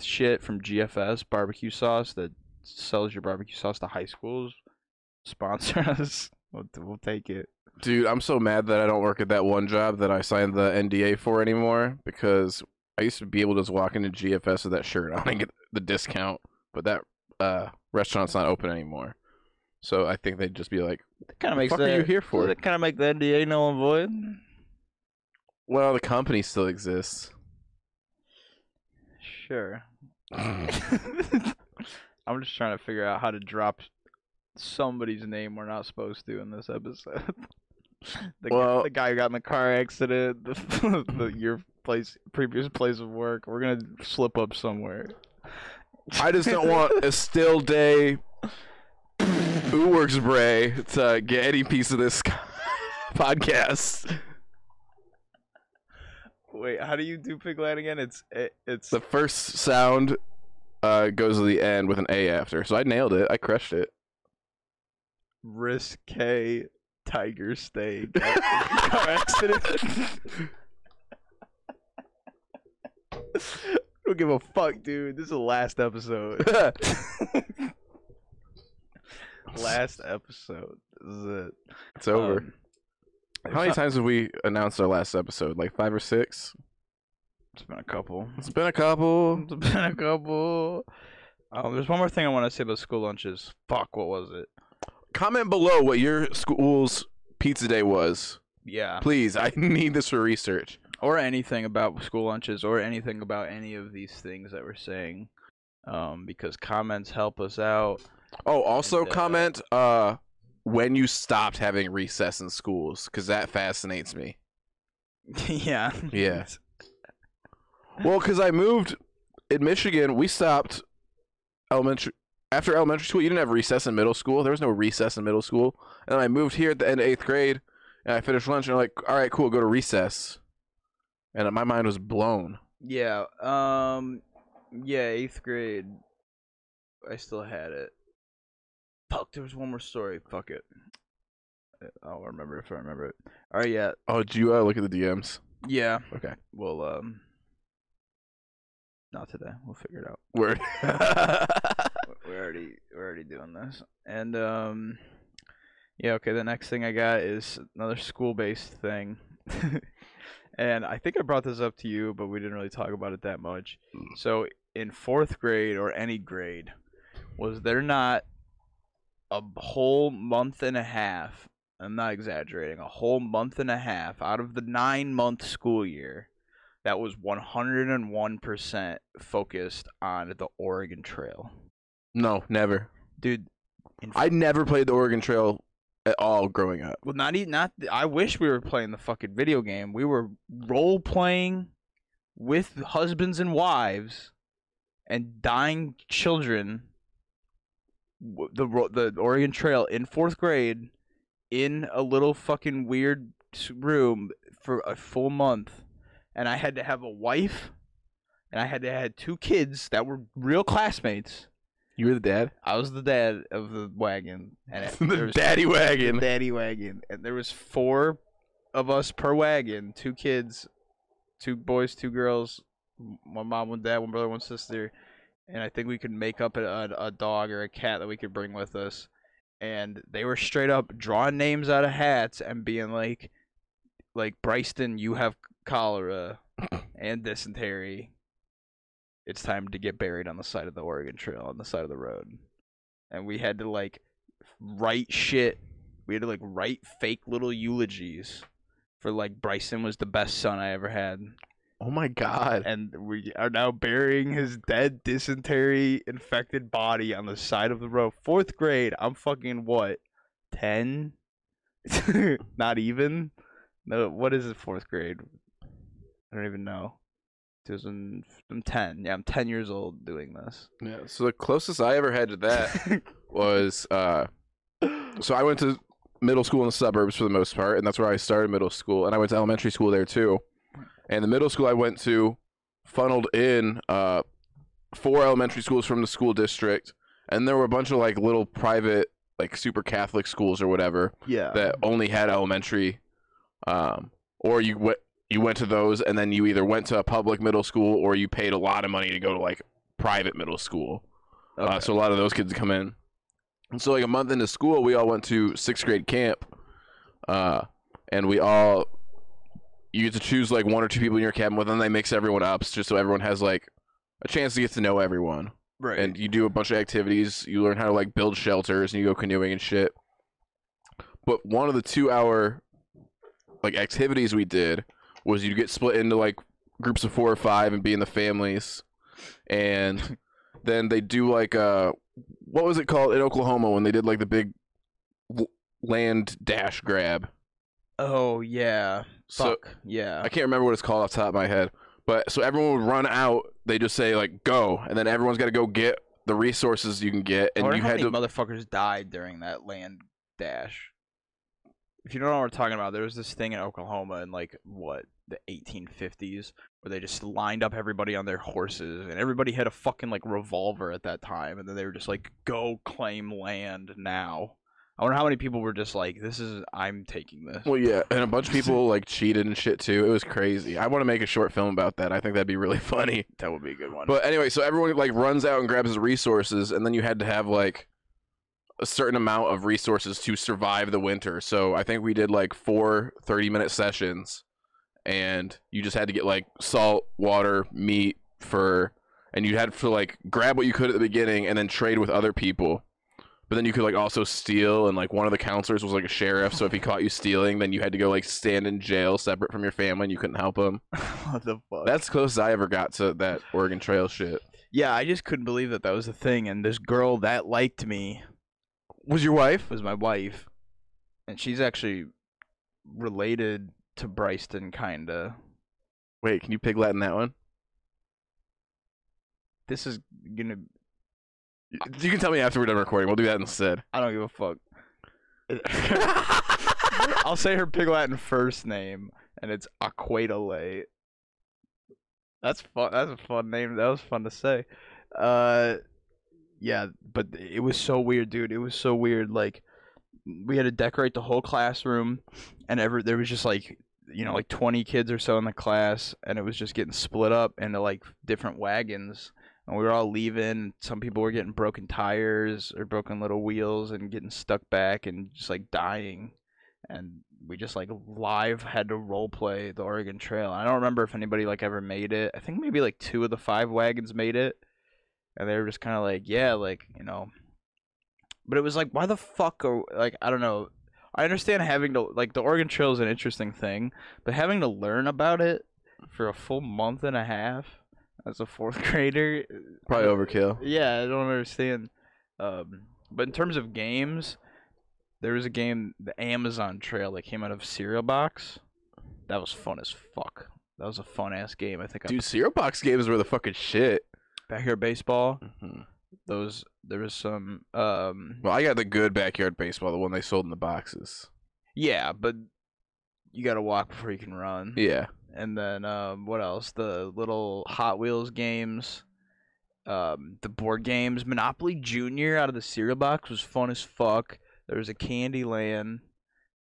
shit from GFS barbecue sauce that sells your barbecue sauce to high schools, sponsor us. We'll, we'll take it. Dude, I'm so mad that I don't work at that one job that I signed the NDA for anymore because I used to be able to just walk into GFS with that shirt on and get the discount, but that uh, restaurant's not open anymore. So I think they'd just be like, "What Kind of makes fuck the, are you here for? That kind of make the NDA null and void. well, the company still exists. Sure. I'm just trying to figure out how to drop somebody's name we're not supposed to in this episode. The, guy, Well- the guy who got in the car accident, the, the your place, previous place of work. We're gonna slip up somewhere. I just don't want a still day Uworks Bray to get any piece of this podcast. Wait, how do you do Pigland again? It's it, it's The first sound uh, goes to the end with an A after. So I nailed it. I crushed it. risque tiger steak car accident. I don't give a fuck, dude. This is the last episode. last episode. This is it. it's over. Um, How many not- times have we announced our last episode? Like five or six? It's been a couple. It's been a couple. It's been a couple. Um, there's one more thing I want to say about school lunches. Fuck, what was it? Comment below what your school's pizza day was. Yeah. Please, I need this for research. or anything about school lunches or anything about any of these things that we're saying um, because comments help us out Oh, also And, uh, comment uh when you stopped having recess in schools cuz that fascinates me. yeah Yeah. Well, cuz I moved in Michigan, we stopped elementary after elementary school, you didn't have recess in middle school. There was no recess in middle school. And then I moved here at the end of 8th grade and I finished lunch and I'm like, "All right, cool, go to recess." And my mind was blown. yeah um yeah eighth grade i still had it fuck there was one more story fuck it i'll remember if i remember it all right yeah Oh, did you uh, look at the DMs? yeah Okay. we'll um not today we'll figure it out Word. we're already we're already doing this. And um yeah okay the next thing i got is another school based thing. And i think i brought this up to you but we didn't really talk about it that much. So in fourth grade or any grade was there not a whole month and a half i'm not exaggerating a whole month and a half out of the nine month school year that was 101% focused on the oregon trail no, never. dude. I never played the Oregon Trail at all growing up. well, not even not. I wish we were playing the fucking video game. We were role playing with husbands and wives and dying children. The the Oregon Trail in fourth grade, in a little fucking weird room for a full month, and I had to have a wife, and I had to have two kids that were real classmates. You were the dad? I was the dad of the wagon, and it, there the was daddy wagon. daddy wagon, and there was four of us per wagon, two kids, two boys, two girls, one mom, one dad, one brother, one sister, and I think we could make up a, a, a dog or a cat that we could bring with us, and they were straight up drawing names out of hats and being like, like Bryston, you have cholera and dysentery. It's time to get buried on the side of the Oregon Trail on the side of the road. And we had to like write shit we had to like write fake little eulogies for like Bryson was the best son I ever had, Oh my god. and we are now burying his dead dysentery infected body on the side of the road. Fourth grade. I'm fucking what? Ten? Not even. No. What is it? Fourth grade. I don't even know. 2000, I'm ten. Yeah, I'm ten years old doing this. Yeah. So the closest I ever had to that was uh so I went to middle school in the suburbs for the most part, and that's where I started middle school, and I went to elementary school there too. And the middle school I went to funneled in uh four elementary schools from the school district, and there were a bunch of like little private like super Catholic schools or whatever yeah. that only had elementary um or you went you went to those and then you either went to a public middle school or you paid a lot of money to go to like private middle school. Uh, so a lot of those kids come in. And so like a month into school, we all went to sixth grade camp, uh, and we all you get to choose like one or two people in your cabin with, and they mix everyone up just so everyone has like a chance to get to know everyone. right. And you do a bunch of activities. You learn how to like build shelters, and you go canoeing and shit. But one of the two-hour like activities we did was you get split into like groups of four or five and be in the families, and then they do like uh what was it called in Oklahoma when they did like the big land dash grab. oh yeah. So Fuck. yeah. I can't remember what it's called off the top of my head, but so everyone would run out. They just say like go, and then everyone's got to go get the resources you can get, and you how had many to. motherfuckers died during that land dash. If you don't know what we're talking about, there was this thing in Oklahoma in like what the 1850s where they just lined up everybody on their horses, and everybody had a fucking like revolver at that time, and then they were just like, "Go claim land now." I wonder how many people were just like, "This is I'm taking this." Well, yeah, and a bunch of people like cheated and shit too. It was crazy. I want to make a short film about that. I think that'd be really funny. That would be a good one. But anyway, so everyone like runs out and grabs his resources, and then you had to have like a certain amount of resources to survive the winter. So I think we did like four 30 minute sessions, and you just had to get like salt, water, meat, fur, and you had to like grab what you could at the beginning and then trade with other people. But then you could like also steal, and like one of the counselors was like a sheriff. So if he caught you stealing, then you had to go like stand in jail separate from your family, and you couldn't help him. what the fuck? That's close as I ever got to that Oregon Trail shit. yeah, I just couldn't believe that that was a thing, and this girl that liked me Was your wife? was my wife, and she's actually related to Bryston, kinda. Wait, can you pig Latin that one? This is gonna. You can tell me after we're done recording. We'll do that instead. I don't give a fuck. I'll say her Pig Latin first name, and it's Aquatale. That's fun. That's a fun name. That was fun to say. Uh, yeah, but it was so weird, dude. It was so weird. Like, we had to decorate the whole classroom, and ever there was just like, you know, like twenty kids or so in the class, and it was just getting split up into like different wagons and we were all leaving. Some people were getting broken tires or broken little wheels and getting stuck back and just like dying. And we just like live had to role play the Oregon Trail. I don't remember if anybody like ever made it. I think maybe like two of the five wagons made it, and they were just kind of like, yeah, like you know. But it was like, why the fuck are like I don't know. I understand having to like the Oregon Trail is an interesting thing, but having to learn about it for a full month and a half as a fourth grader Probably overkill. yeah, I don't understand. Um, but in terms of games, there was a game, the Amazon Trail, that came out of Cereal Box. That was fun as fuck. That was a fun ass game. I think I Dude, cereal box games were the fucking shit. Backyard baseball. Mhm. Those there was some. Um, Well, I got the good backyard baseball, the one they sold in the boxes. yeah, but you got to walk before you can run. Yeah. and then um, what else? The little Hot Wheels games, um, the board games. Monopoly Junior out of the cereal box was fun as fuck. There was a Candyland.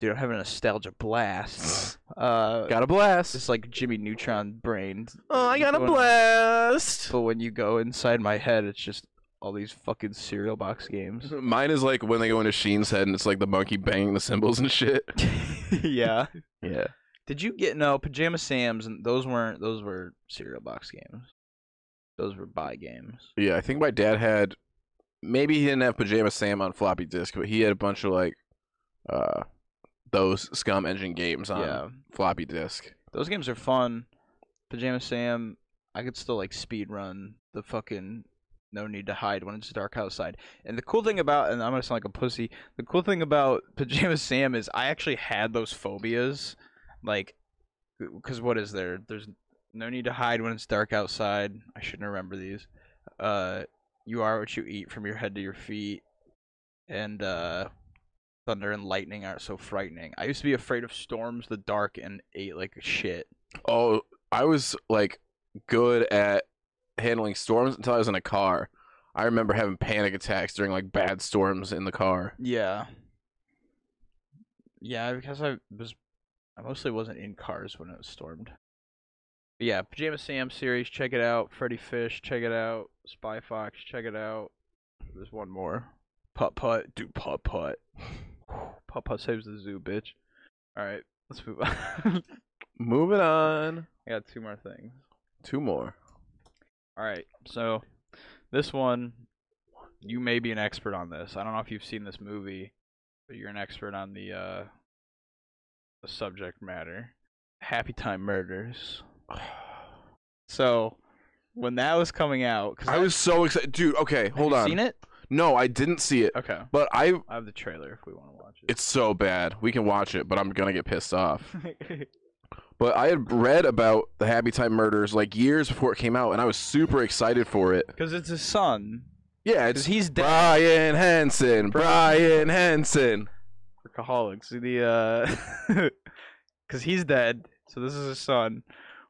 Dude, I'm having a nostalgia blast. Uh, Got a blast. it's like Jimmy Neutron brain. Oh, I got a blast. But when you go inside my head, it's just all these fucking cereal box games. Mine is like when they go into Sheen's head and it's like the monkey banging the cymbals and shit. yeah. Yeah. Did you get no pajama Sam's? And those weren't. Those were cereal box games. Those were buy games. Yeah, I think my dad had maybe he didn't have Pajama Sam on floppy disk, but he had a bunch of like uh, those SCUMM Engine games on Yeah. floppy disk. Those games are fun. Pajama Sam, I could still like speed run the fucking no need to hide when it's dark outside. And the cool thing about and I'm gonna sound like a pussy. The cool thing about Pajama Sam is I actually had those phobias, like, because what is there? There's no need to hide when it's dark outside. I shouldn't remember these. Uh, you are what you eat from your head to your feet, and uh, thunder and lightning aren't so frightening. I used to be afraid of storms, the dark, and ate like shit. Oh, I was like good at handling storms until I was in a car. I remember having panic attacks during like bad storms in the car. Yeah. Yeah, because I was I mostly wasn't in cars when it was stormed. But yeah, Pajama Sam series, check it out. Freddy Fish, check it out. Spy Fox, check it out. There's one more. Putt Putt, dude, Putt Putt. Putt saves the zoo, bitch. Alright, let's move on. Moving on. I got two more things. Two more. Alright, so this one, you may be an expert on this. I don't know if you've seen this movie, but you're an expert on the uh the subject matter. Happy Time Murders. So when that was coming out, cause I was so excited, dude. Okay, hold you on. Seen it? No, I didn't see it, Okay, but I. I have the trailer if we want to watch it. It's so bad. We can watch it, but I'm gonna get pissed off. But I had read about the Happy Time Murders like years before it came out, and I was super excited for it. Because it's his son. Yeah, it's he's dead. Brian Henson. Brian Henson. Workaholics. The uh, because he's dead. So this is his son,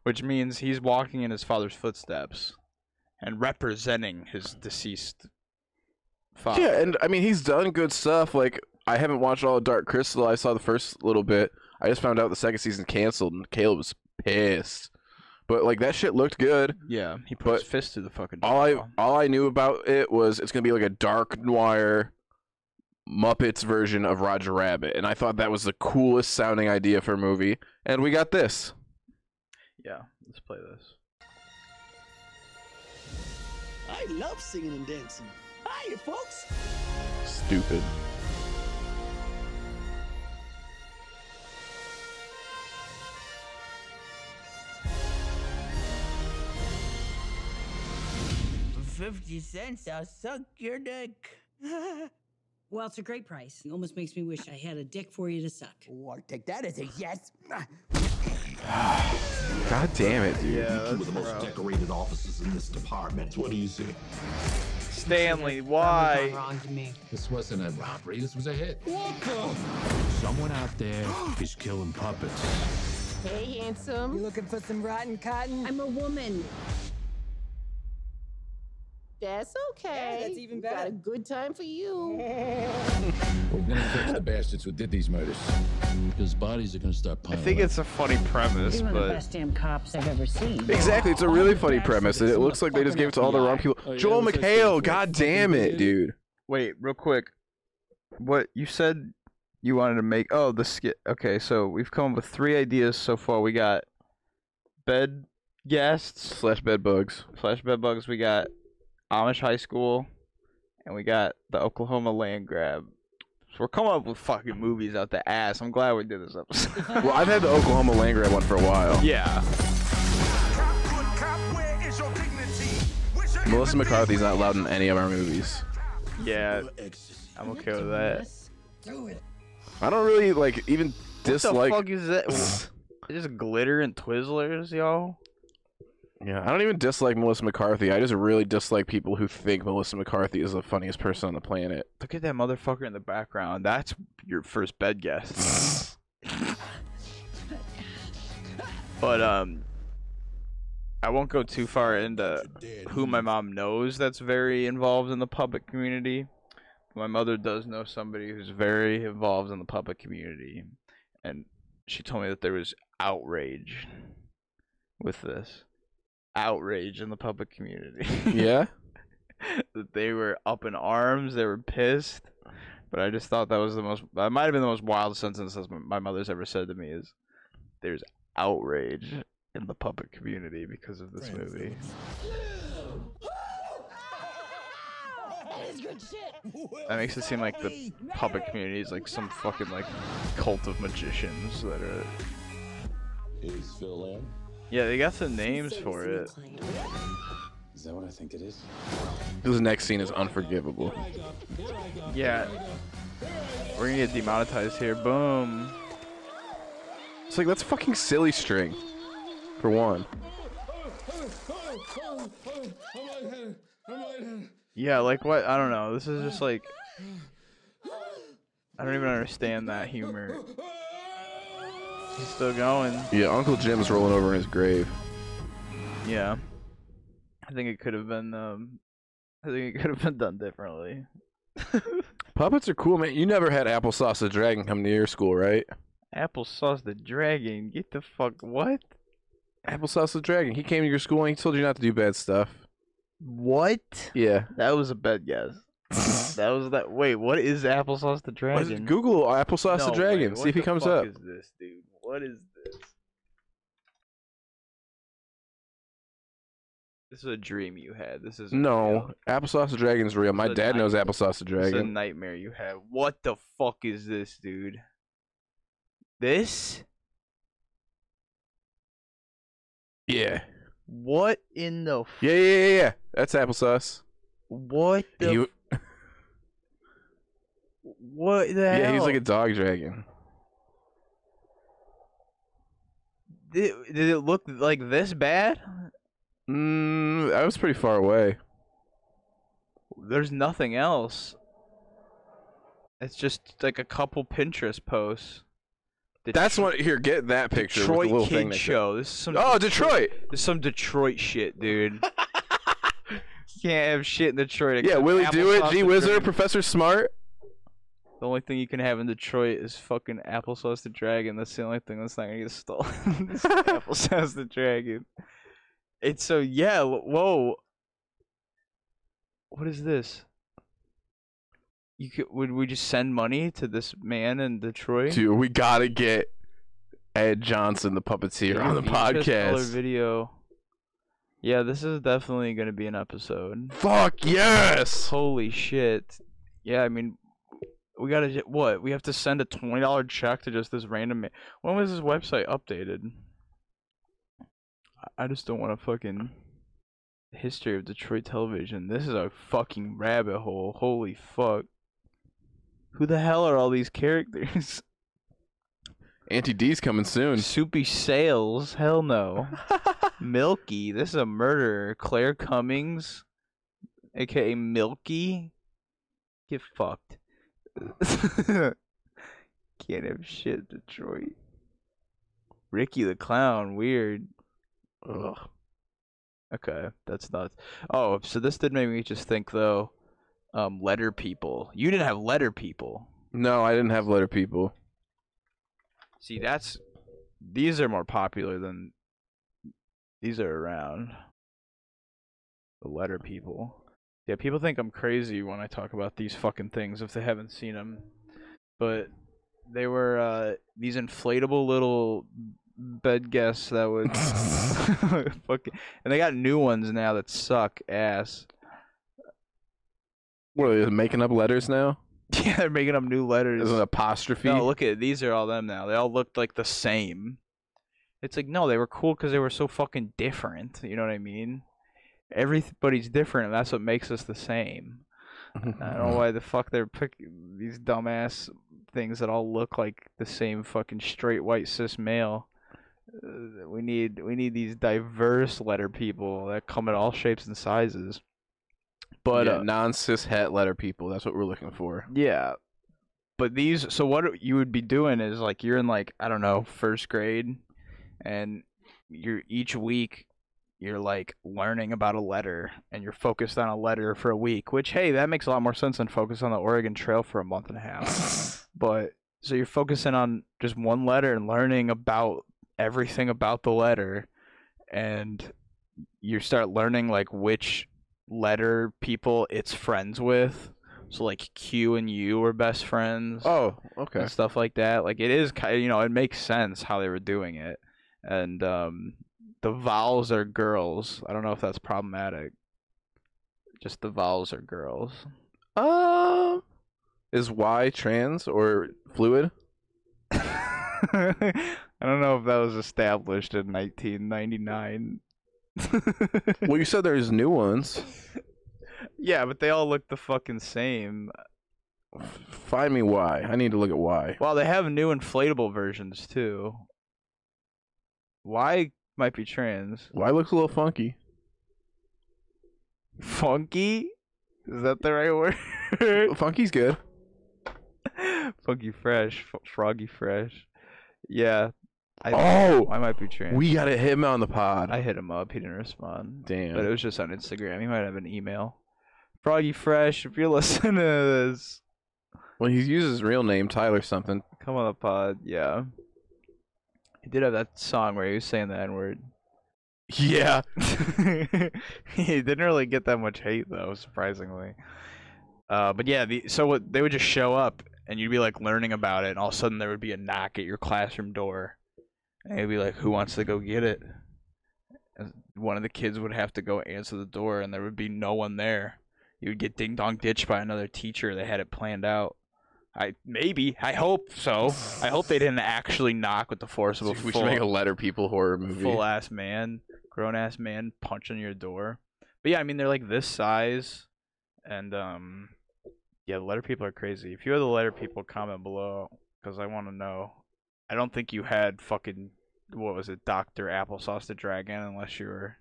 which means he's walking in his father's footsteps and representing his deceased father. Yeah, and I mean he's done good stuff. Like I haven't watched all of Dark Crystal. I saw the first little bit. I just found out the second season canceled, and Caleb was pissed. But like that shit looked good. yeah, he put But his fist through the fucking. All I wall. all I knew about it was it's gonna be like a dark noir Muppets version of Roger Rabbit, and I thought that was the coolest sounding idea for a movie. And we got this. Yeah, let's play this. I love singing and dancing. Hiya, folks. Stupid. 50 cents, I'll suck your dick. Well, it's a great price. It almost makes me wish I had a dick for you to suck. Oh, I'll take that as a yes. God damn it, dude. Yeah, Two of the most decorated officers in this department. What do you say? Stanley, why? Wrong to me. This wasn't a robbery, this was a hit. What the? Someone out there is killing puppets. Hey, handsome. You looking for some rotten cotton? I'm a woman. That's okay. Yeah, that's even Got a good time for you. We're gonna catch the bastards who did these murders. Because bodies are gonna start I think up. it's a funny premise, You're one of the best damn cops I've ever seen. Exactly, it's a really funny premise, and it looks like they just gave it to all the wrong people. Oh, yeah, Joel McHale, stand god damn it, idiot. dude. wait, real quick. What you said you wanted to make? Oh, the skit. Okay, so we've come up with three ideas so far. We got bed guests Slash bed bugs. slash bed bugs. We got Amish high school, and we got the Oklahoma land grab. So we're coming up with fucking movies out the ass. I'm glad we did this episode. Well, I've had the Oklahoma land grab one for a while. yeah. Melissa McCarthy's not allowed in any of our movies. Yeah, I'm okay with that. I don't really like even dislike. What the fuck is that? It's just glitter and Twizzlers, yo. Yeah, I don't even dislike Melissa McCarthy. I just really dislike people who think Melissa McCarthy is the funniest person on the planet. Look at that motherfucker in the background. That's your first bed guest. but um, I won't go too far into who my mom knows that's very involved in the public community. My mother does know somebody who's very involved in the public community, and she told me that there was outrage with this. Outrage in the public community. yeah. that they were up in arms, they were pissed. But I just thought that was the most. That might have been the most wild sentence that my mother's ever said to me. Is there's outrage in the public community because of this movie. is good shit. That makes it seem like the public community is like some fucking like cult of magicians that are. Is Phil in? Yeah, they got some names for it. Is that what I think it is? This next scene is unforgivable. Yeah. We're gonna get demonetized here. Boom. It's like that's fucking silly string. For one. Yeah, like what? I don't know. This is just like. I don't even understand that humor. He's still going. Yeah, Uncle Jim's rolling over in his grave. Yeah. I think it could have been. Um, I think it could have been done differently. Puppets are cool, man. You never had Applesauce the Dragon come to your school, right? Applesauce the Dragon. Get the fuck what? Applesauce the Dragon. He came to your school and he told you not to do bad stuff. What? Yeah. That was a bad guess. that was that. Wait, what is Applesauce the What is it? Dragon? Google Applesauce No the Dragon. what See if he comes up. Is this dude? What is this? This is a dream you had. This is No, Applesauce the Dragon is real. My dad knows. Applesauce the This is a nightmare you had. What the fuck is this, dude? This? Yeah. What in the? F- Yeah, yeah, yeah, yeah. That's Applesauce. what the? He- what the yeah, he's like a dog dragon. Did, did it look like this bad? Mm, I was pretty far away. There's nothing else. It's just like a couple Pinterest posts. That's one. Here, get that picture. with the Detroit little thing Kid Show. This is some. Oh, Detroit. This is some Detroit shit, dude. can't have shit in Detroit. Yeah, Willie Do It, G Wizard. Professor Smart. The only thing you can have in Detroit is fucking applesauce the dragon. That's the only thing that's not gonna get stolen. Applesauce the dragon. It's so yeah. Whoa. What is this? You could would we just send money to this man in Detroit? Dude, we gotta get Ed Johnson, the puppeteer, on the podcast. video. Yeah, this is definitely gonna be an episode. Fuck yes! Holy shit! Yeah, I mean, we gotta what? We have to send a twenty dollar check to just this random. Ma- when was this website updated? I- I just don't want to fucking history of Detroit television. This is a fucking rabbit hole. Holy fuck! Who the hell are all these characters? Auntie D's coming soon. Soupy Sales? Hell no. Milky. This is a murderer. Clare Cummings, aka Milky. Get fucked. Can't have shit, Detroit. Ricky the Clown. Weird. Ugh. Okay, that's nuts. Oh, so this did make me just think though. Um, letter people. You didn't have letter people. No, I didn't have letter people. See, that's these are more popular than these are around. The letter people. Yeah, people think I'm crazy when I talk about these fucking things if they haven't seen them. But they were uh, these inflatable little bed guests that would fucking, and they got new ones now that suck ass. What are they making up letters now? Yeah, they're making up new letters. There's an apostrophe. No, look at it. These are all them now. They all looked like the same. It's like no, they were cool because they were so fucking different. You know what I mean? Everybody's different, and that's what makes us the same. I don't know why the fuck they're picking these dumbass things that all look like the same fucking straight white cis male. Uh, we need we need these diverse letter people that come in all shapes and sizes. But yeah, uh, non-cis het letter people. That's what we're looking for. yeah. But these so what you would be doing is like you're in like I don't know, first grade and you're each week you're like learning about a letter and you're focused on a letter for a week, which hey, that makes a lot more sense than focus on the Oregon Trail for a month and a half. but so you're focusing on just one letter and learning about everything about the letter and you start learning like which letter people it's friends with. So like Q and U were best friends Oh, okay. stuff like that. Like it is kind, you know, it makes sense how they were doing it, and um, the vowels are girls. I don't know if that's problematic. Just the vowels are girls. Um, is Y trans or fluid? I don't know if that was established in 1999. well, you said there's new ones. Yeah, but they all look the fucking same. Find me Y. I need to look at Y. Well, they have new inflatable versions too. Y might be trans. Y looks a little funky. Funky? Is that the right word? Funky's good. Funky fresh, f- froggy fresh. Yeah. I, Oh! I might be trans. We gotta hit him on the pod. I hit him up. He didn't respond. Damn. But it was just on Instagram. He might have an email. Froggy Fresh, if you're listening to this, Well, he uses his real name, Tyler something. come on the pod. Yeah. He did have that song where he was saying the N word. Yeah. he didn't really get that much hate though, surprisingly. Uh, but yeah, the, so what they would just show up and you'd be like learning about it, and all of a sudden there would be a knock at your classroom door, and it'd be like, "Who wants to go get it?" And one of the kids would have to go answer the door, and there would be no one there. You would get ding dong ditched by another teacher. They had it planned out. I maybe I hope so. I hope they didn't actually knock with the force of a we full, should make a letter people horror movie. full ass man, grown ass man punching your door. But yeah, I mean they're like this size, and um, yeah, the letter people are crazy. If you have the letter people, comment below because I want to know. I don't think you had fucking what was it, Doctor Applesauce the Dragon, unless you were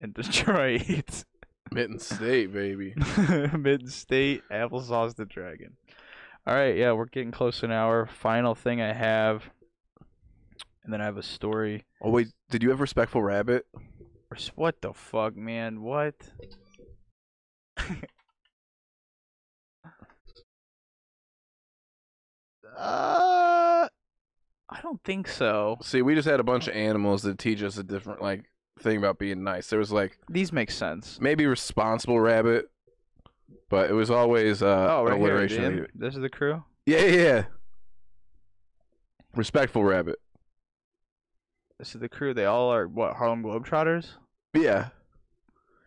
in Detroit. Mitten State, baby. Mid State Applesauce the Dragon. All right, yeah, we're getting close to an hour. Final thing I have, and then I have a story. Oh wait, did you have Respectful Rabbit? What the fuck, man? What? uh, I don't think so. See, we just had a bunch of animals that teach us a different like thing about being nice. There was like These make sense. maybe Responsible Rabbit, but it was always uh Oh, right alliteration. dude. This is the crew. Yeah, yeah, yeah. Respectful Rabbit. This is the crew. They all are what Harlem Globetrotters. Yeah.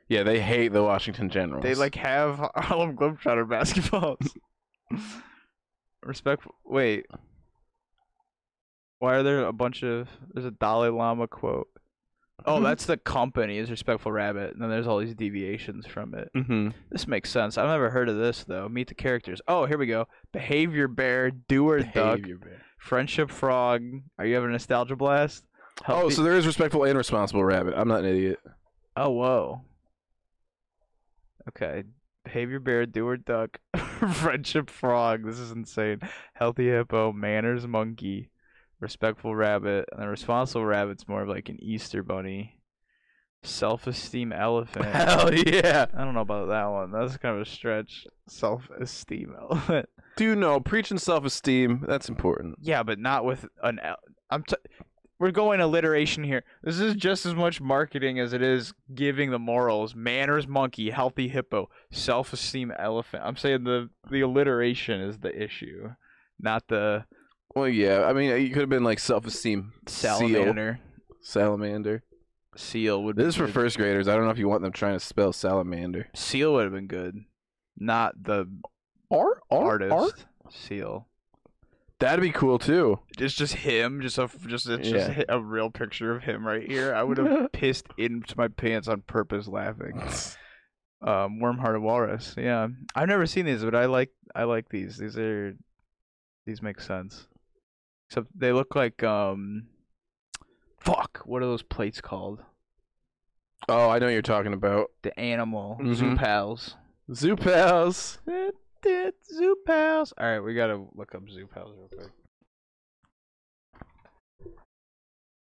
Yeah, they hate the Washington Generals. They like have Harlem Globetrotter basketballs. Respectful. Wait. Why are there a bunch of? There's a Dalai Lama quote. Oh, that's the company is Respectful Rabbit, and then there's all these deviations from it. hmm This makes sense. I've never heard of this though. Meet the characters. Oh, here we go. Behavior Bear, Doer Duck, Behavior Bear. Friendship Frog. Are you having a nostalgia blast? Oh, so there is Respectful and Responsible Rabbit. I'm not an idiot. Oh, whoa. Okay. Behavior bear, doer duck, friendship frog. This is insane. Healthy hippo, manners monkey, respectful rabbit, and the responsible rabbit's more of like an Easter bunny. Self esteem elephant. Hell yeah. I don't know about that one. That's kind of a stretch. Self esteem elephant. Do you know preaching self-esteem? That's important. Yeah, but not with an. el- I'm. T- we're going alliteration here. This is just as much marketing as it is giving the morals. Manners, monkey. Healthy hippo. Self-esteem, elephant. I'm saying the the alliteration is the issue, not the Well, yeah. I mean, you could have been like self-esteem seal. salamander. Salamander. Seal would. Be This is for good. first graders. I don't know if you want them trying to spell salamander. Seal would have been good, not the Art, artist. Seal. That'd be cool too. It's just him, just a just it's Yeah. just a real picture of him right here. I would have pissed into my pants on purpose laughing. Um, worm-hearted walrus. Yeah, I've never seen these, but I like I like these. These are these make sense. Except they look like um, fuck. What are those plates called? Oh, I know what you're talking about. The animal zoo Mhm. pals. Zoo pals. Zoo pals. All right, we gotta look up zoo pals real quick.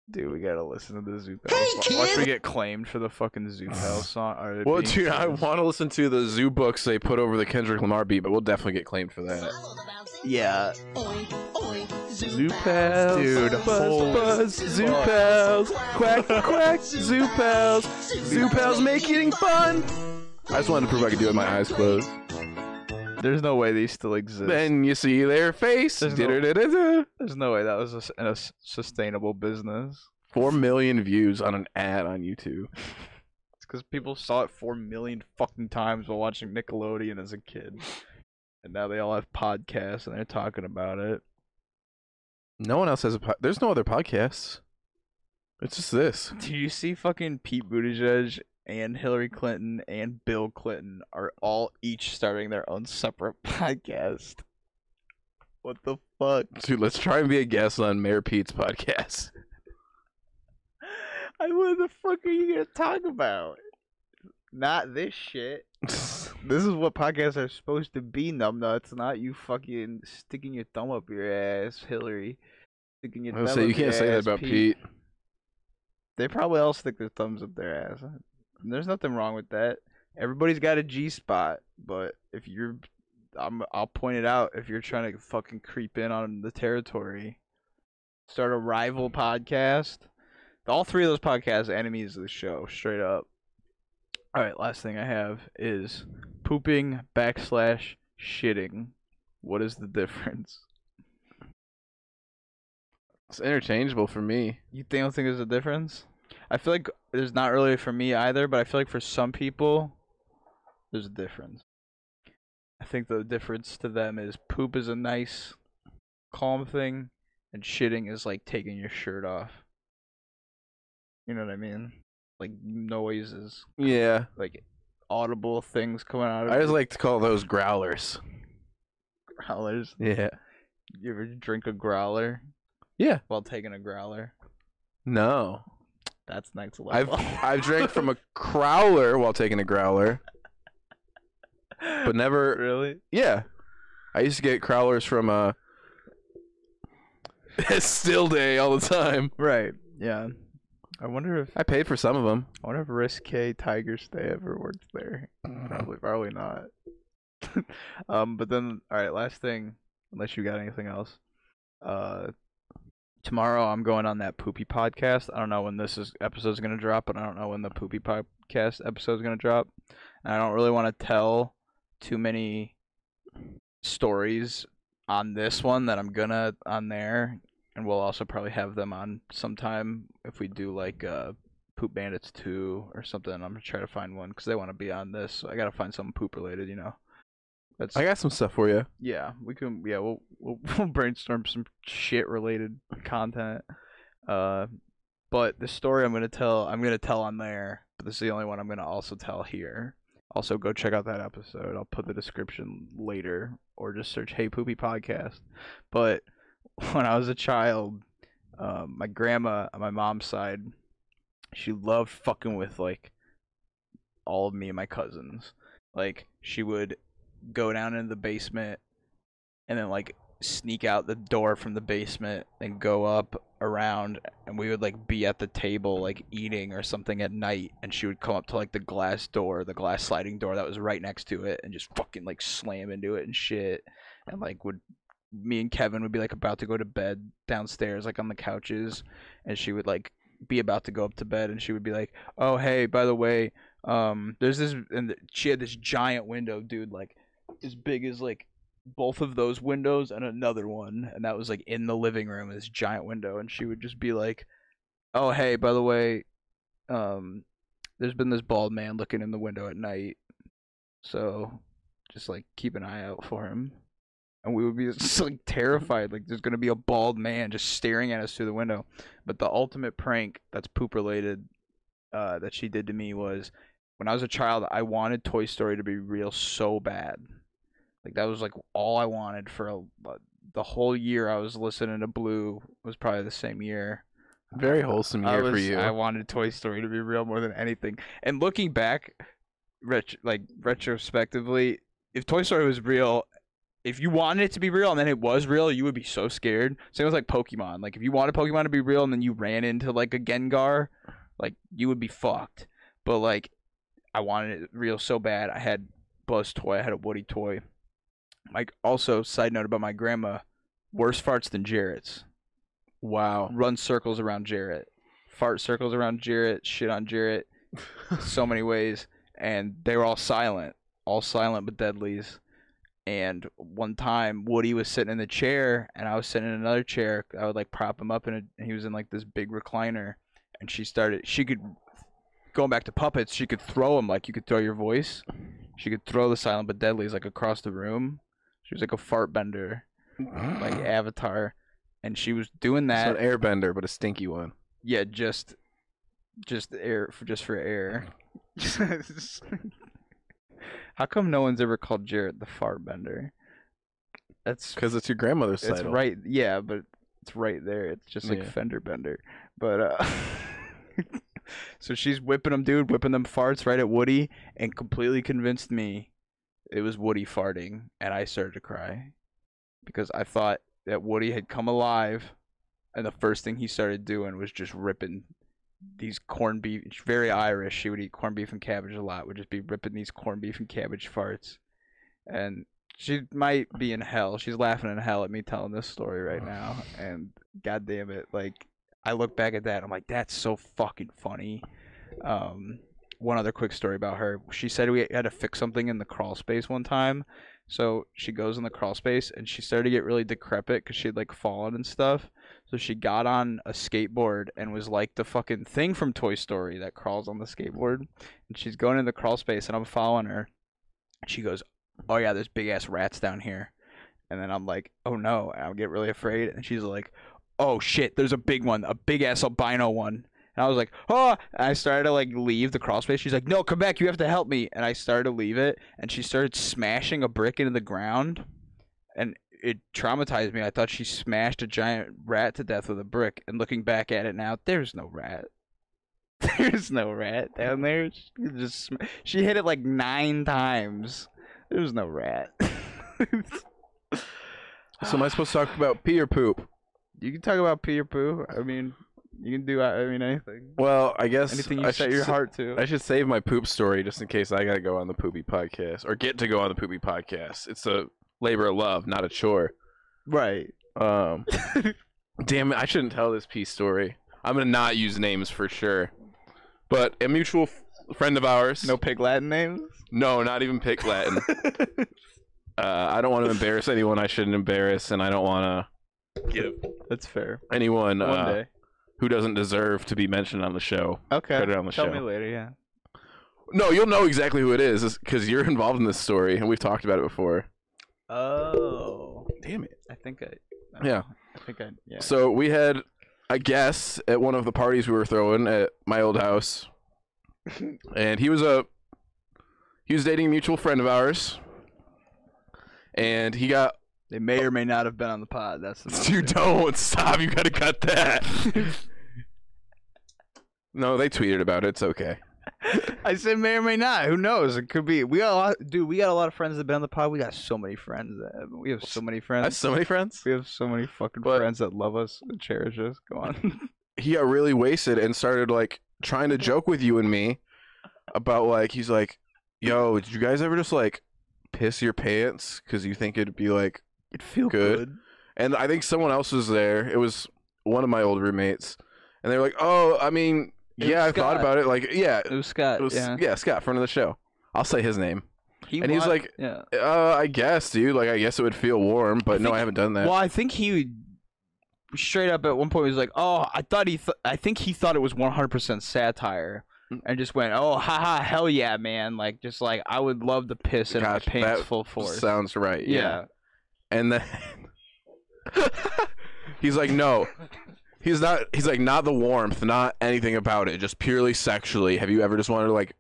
Dude, we gotta listen to the Zoo Pals. Wa- Watch we get claimed for the fucking Zoo Pals song. or Well, being dude, I want to listen to the zoo books they put over the Kendrick Lamar beat, but we'll definitely get claimed for that. Yeah. Zoo pals, Dude, buzz, holy buzz, zoo fuck. pals, quack, quack, zoo pals, zoo pals make eating fun. I just wanted to prove I could do it with my eyes closed. There's no way these still exist. Then you see their face. There's no- There's no way that was a sustainable business. Four million views on an ad on YouTube. It's because people saw it four million fucking times while watching Nickelodeon as a kid, and now they all have podcasts and they're talking about it. No one else has a. Po- There's no other podcasts. It's just this. Do you see fucking Pete Buttigieg and Hillary Clinton and Bill Clinton are all each starting their own separate podcast? What the fuck? Dude, let's try and be a guest on Mayor Pete's podcast. I what the fuck are you gonna talk about? Not this shit. this is what podcasts are supposed to be, numbnuts. Not you fucking sticking your thumb up your ass, Hillary. Sticking your I thumb say up you can't say that about Pete. They probably all stick their thumbs up their ass. There's nothing wrong with that. Everybody's got a G spot, but if you're, I'm, I'll point it out. If you're trying to fucking creep in on the territory, start a rival podcast. All three of those podcasts, are enemies of the show, straight up. All right, last thing I have is pooping backslash shitting. What is the difference? It's interchangeable for me. You don't think there's a difference? I feel like there's not really for me either, but I feel like for some people, there's a difference. I think the difference to them is poop is a nice, calm thing, and shitting is like taking your shirt off. You know what I mean? Like noises, Yeah. like audible things coming out of I just like to call those growlers. growlers. Yeah. You ever drink a growler Yeah. while taking a growler? No. That's next level. I've. I've drank from a crowler while taking a growler, but never. really. Yeah. I used to get crowlers from a still day all the time. Right. Yeah. I wonder if I paid for some of them. I wonder if Risque Tiger Stay ever worked there. Probably, probably not. um, but then, all right. Last thing, unless you got anything else. Uh, tomorrow I'm going on that poopy podcast. I don't know when this episode is gonna drop, but I don't know when the poopy podcast episode's gonna drop. And I don't really want to tell too many stories on this one that I'm gonna on there, and we'll also probably have them on sometime if we do like uh Poop Bandits 2 or something. I'm gonna try to find one because they want to be on this. So I gotta find something poop related, you know. That's I got some stuff for you. yeah. We can yeah. We'll we'll, we'll brainstorm some shit related content. Uh, but the story I'm gonna tell I'm gonna tell on there. But this is the only one I'm gonna also tell here. Also, go check out that episode. I'll put the description later, or just search "Hey Poopy Podcast." But when I was a child, um, my grandma on my mom's side, she loved fucking with like all of me and my cousins. Like she would go down into the basement and then like sneak out the door from the basement and go up around and we would like be at the table like eating or something at night and she would come up to like the glass door the glass sliding door that was right next to it and just fucking like slam into it and shit and like would me and Kevin would be like about to go to bed downstairs like on the couches and she would like be about to go up to bed and she would be like oh hey by the way um there's this and she had this giant window dude like as big as like both of those windows and another one and that was like in the living room this giant window and she would just be like oh hey by the way um there's been this bald man looking in the window at night. So just like keep an eye out for him. And we would be just like terrified like there's gonna be a bald man just staring at us through the window. But the ultimate prank that's poop related uh that she did to me was when i was a child i wanted toy story to be real so bad like that was like all i wanted for a, uh, the whole year i was listening to blue was probably the same year Very uh, wholesome I year for you. I wanted Toy Story to be real more than anything. And looking back, ret- like retrospectively, if Toy Story was real, if you wanted it to be real and then it was real, you would be so scared. Same with like Pokemon. Like if you wanted Pokemon to be real and then you ran into like a Gengar, like you would be fucked. But like, I wanted it real so bad. I had Buzz toy. I had a Woody toy. Like also, side note about my grandma, worse farts than Jarrett's wow. run circles around Jarrett, fart circles around Jarrett, shit on Jarrett, so many ways, and they were all silent, all silent but deadlies. And one time, Woody was sitting in the chair, and I was sitting in another chair. I would like prop him up, in a, and he was in like this big recliner. And she started, she could going back to puppets, she could throw them like you could throw your voice. She could throw the silent but deadlies like across the room. She was like a fart bender, like Avatar, and she was doing It's that. an airbender, but a stinky one. Yeah, just, just air for just for air. How come no one's ever called Jarrett the fart bender? That's Because it's your grandmother's it's title. right. Yeah, but it's right there. It's just like Yeah. fender bender. But uh so she's whipping them, dude, whipping them farts right at Woody, and completely convinced me it was Woody farting, and I started to cry because I thought that Woody had come alive, and the first thing he started doing was just ripping these corned beef. She's very Irish. She would eat corned beef and cabbage a lot. Would just be ripping these corned beef and cabbage farts, and she might be in hell. She's laughing in hell at me telling this story right now, and god damn it, like I look back at that, I'm like, that's so fucking funny. Um, one other quick story about her. She said we had to fix something in the crawl space one time. So she goes in the crawl space and she started to get really decrepit because she had like fallen and stuff. So she got on a skateboard and was like the fucking thing from Toy Story that crawls on the skateboard. And she's going in the crawl space and I'm following her. She goes, Oh yeah, there's big ass rats down here. And then I'm like, Oh no. And I get really afraid. And she's like, Oh shit, there's a big one, a big ass albino one. And I was like, oh, and I started to like leave the crawl space. She's like, no, come back. You have to help me. And I started to leave it. And she started smashing a brick into the ground. And it traumatized me. I thought she smashed a giant rat to death with a brick. And looking back at it now, there's no rat. There's no rat down there. She just sm- she hit it like nine times. There's no rat. So am I supposed to talk about pee or poop? You can talk about pee or poo. I mean, you can do. I mean, anything. Well, I guess Anything you I set your sa- heart to. I should save my poop story just in case I gotta go on the poopy podcast or get to go on the poopy podcast. It's a labor of love, not a chore. Right. Um, damn it, I shouldn't tell this pee story. I'm gonna not use names for sure. But a mutual f- friend of ours. No pig Latin names. No, not even pick Latin. uh, I don't want to embarrass anyone I shouldn't embarrass, and I don't want to give That's fair. anyone One uh, day. who doesn't deserve to be mentioned on the show. Okay. On the Tell show. me later. Yeah. No, you'll know exactly who it is because you're involved in this story, and we've talked about it before. Oh. Damn it. I think I. Yeah. I think I. Yeah. So we had a guest at one of the parties we were throwing at my old house, and he was a he was dating a mutual friend of ours, and he got. They may or may not have been on the pod. That's the You don't stop. You gotta cut that. no, they tweeted about it. It's okay. I said may or may not. Who knows? It could be. We got a lot, dude. We got a lot of friends that have been on the pod. We got so many friends. That, we have so many I have friends. so many friends. We have so many fucking But- friends that love us and cherish us. Go on. he got really wasted and started like trying to joke with you and me about like he's like, "Yo, did you guys ever just like piss your pants because you think it'd be like It'd feel Good. good. And I think someone else was there. It was one of my old roommates, and they were like, "Oh, I mean, It yeah, I thought about it. Like, yeah, It was Scott. it was yeah. yeah, Scott, friend of the show. I'll say his name. He and he's like, yeah. Uh, I guess, dude. Like, I guess it would feel warm, but no, think- I haven't done that. Well, I think he straight up at one point was like, "Oh, I thought he, th- I think he thought it was 100% satire." Mm. And just went, oh, haha, hell yeah, man! Like, just like I would love to piss in Gosh, my pants full force. Sounds right. Yeah. yeah. And then he's like, no. He's not. He's like, not the warmth, not anything about it. Just purely sexually. Have you ever just wanted to like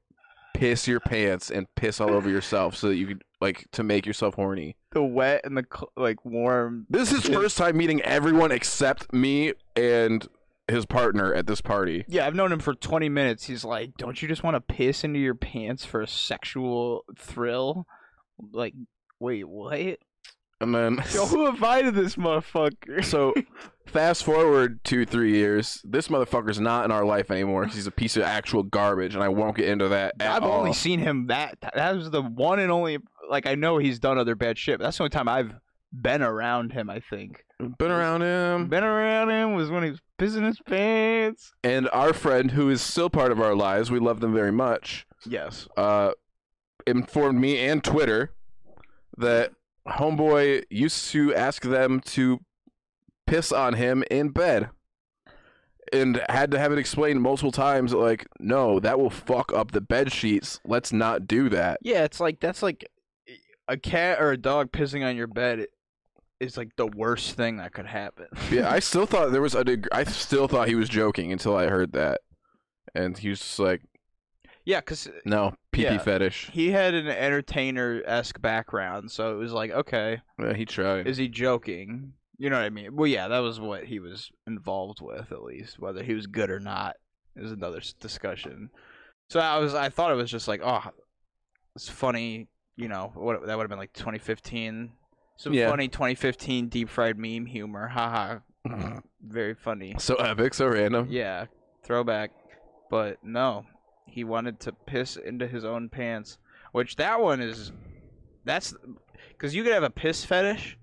piss your pants and piss all over yourself so that you could like to make yourself horny? the wet and the cl- like warm. This is his first time meeting everyone except me and his partner at this party. Yeah, I've known him for 20 minutes. He's like, "Don't you just want to piss into your pants for a sexual thrill?" Like, wait, what? And then Yo, who invited this motherfucker? so fast forward two three years, this motherfucker's not in our life anymore he's a piece of actual garbage, and I won't get into that at I've all. only seen him that. That was the one and only. Like, I know he's done other bad shit. But that's the only time I've been around him. I think Been around him. been around him was when he was pissing his pants. and our friend who is still part of our lives we love them very much Yes. uh informed me and twitter that homeboy used to ask them to piss on him in bed and had to have it explained multiple times. Like, no, that will fuck up the bed sheets. Let's not do that. Yeah, it's like that's like a cat or a dog pissing on your bed is like the worst thing that could happen. Yeah, I still thought there was a. Deg- I still thought he was joking until I heard that, and he was just like, yeah, because uh, "No, pee Yeah. fetish." he had an entertainer esque background, so it was like, okay, Yeah, he tried. is he joking? You know what I mean? Well, yeah, that was what he was involved with, at least. Whether he was good or not is another discussion. So I was, I thought it was just like, oh, it's funny. You know, what that would have been like 2015. Some Yeah. funny 2015 deep fried meme humor. Haha, mm-hmm. very funny. so epic, so random. Yeah, throwback. But no, he wanted to piss into his own pants, which that one is that's cuz you could have a piss fetish,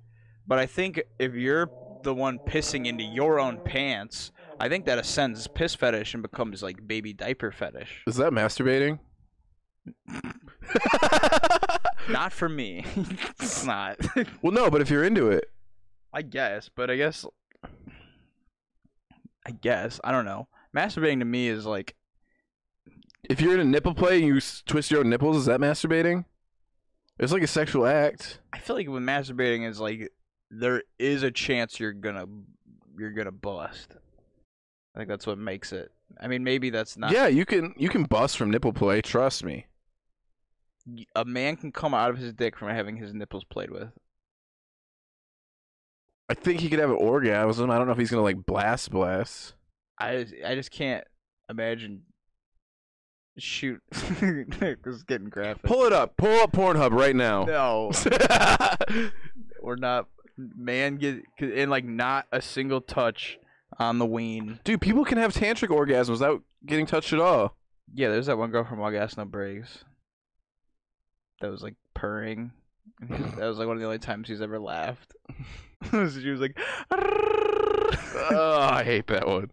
but I think if you're the one pissing into your own pants, I think that ascends piss fetish and becomes like baby diaper fetish. Is that masturbating? Not for me. it's not. well, no, but if you're into it, I guess, but I guess I guess, I don't know. Masturbating to me is like if you're in a nipple play and you twist your own nipples, is that masturbating? It's like a sexual act. I feel like with masturbating is like there is a chance you're gonna you're gonna bust. I think that's what makes it. I mean, maybe that's not. yeah, you can you can bust from nipple play. Trust me. A man can come out of his dick from having his nipples played with. I think he could have an orgasm. I don't know if he's gonna like blast blast. I just, I just can't imagine. Shoot, this is getting graphic. Pull it up. Pull up Pornhub right now. No, we're not. Man, get and like not a single touch on the ween. Dude, people can have tantric orgasms without getting touched at all. Yeah, there's that one girl from All Gas No Brakes. That was like purring. that was like one of the only times she's ever laughed. she was like, oh, I hate that one.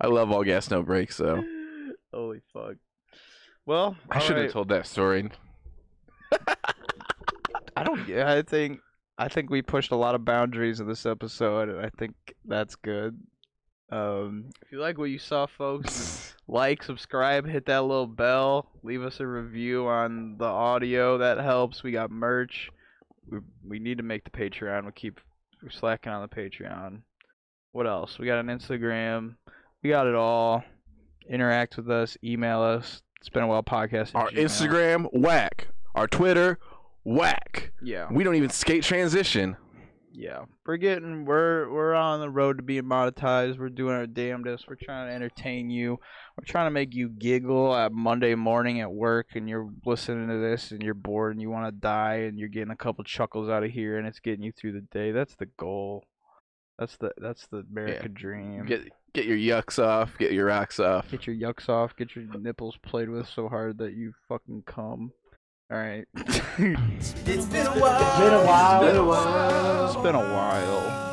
I love all gas no brakes though. "Holy fuck!" Well, I should have alright. told that story. I don't. Yeah, I think I think we pushed a lot of boundaries in this episode, and I think that's good. Um, if you like what you saw, folks, like, subscribe, hit that little bell, leave us a review on the audio. That helps. We got merch. We we need to make the Patreon. We keep we're slacking on the Patreon. What else? We got an Instagram. We got it all. Interact with us. Email us. It's been a while. Podcast. Our Gmail. Instagram, whack. Our Twitter, whack. Yeah. We don't even skate transition. Yeah, we're getting we're we're on the road to being monetized. We're doing our damnedest. We're trying to entertain you. We're trying to make you giggle at Monday morning at work, and you're listening to this, and you're bored, and you want to die, and you're getting a couple chuckles out of here, and it's getting you through the day. That's the goal. That's the that's the America dream. Get get your yucks off, get your rocks off. Get your yucks off. Get your nipples played with so hard that you fucking come. All right. It's been a while. It's been a while. It's been a while.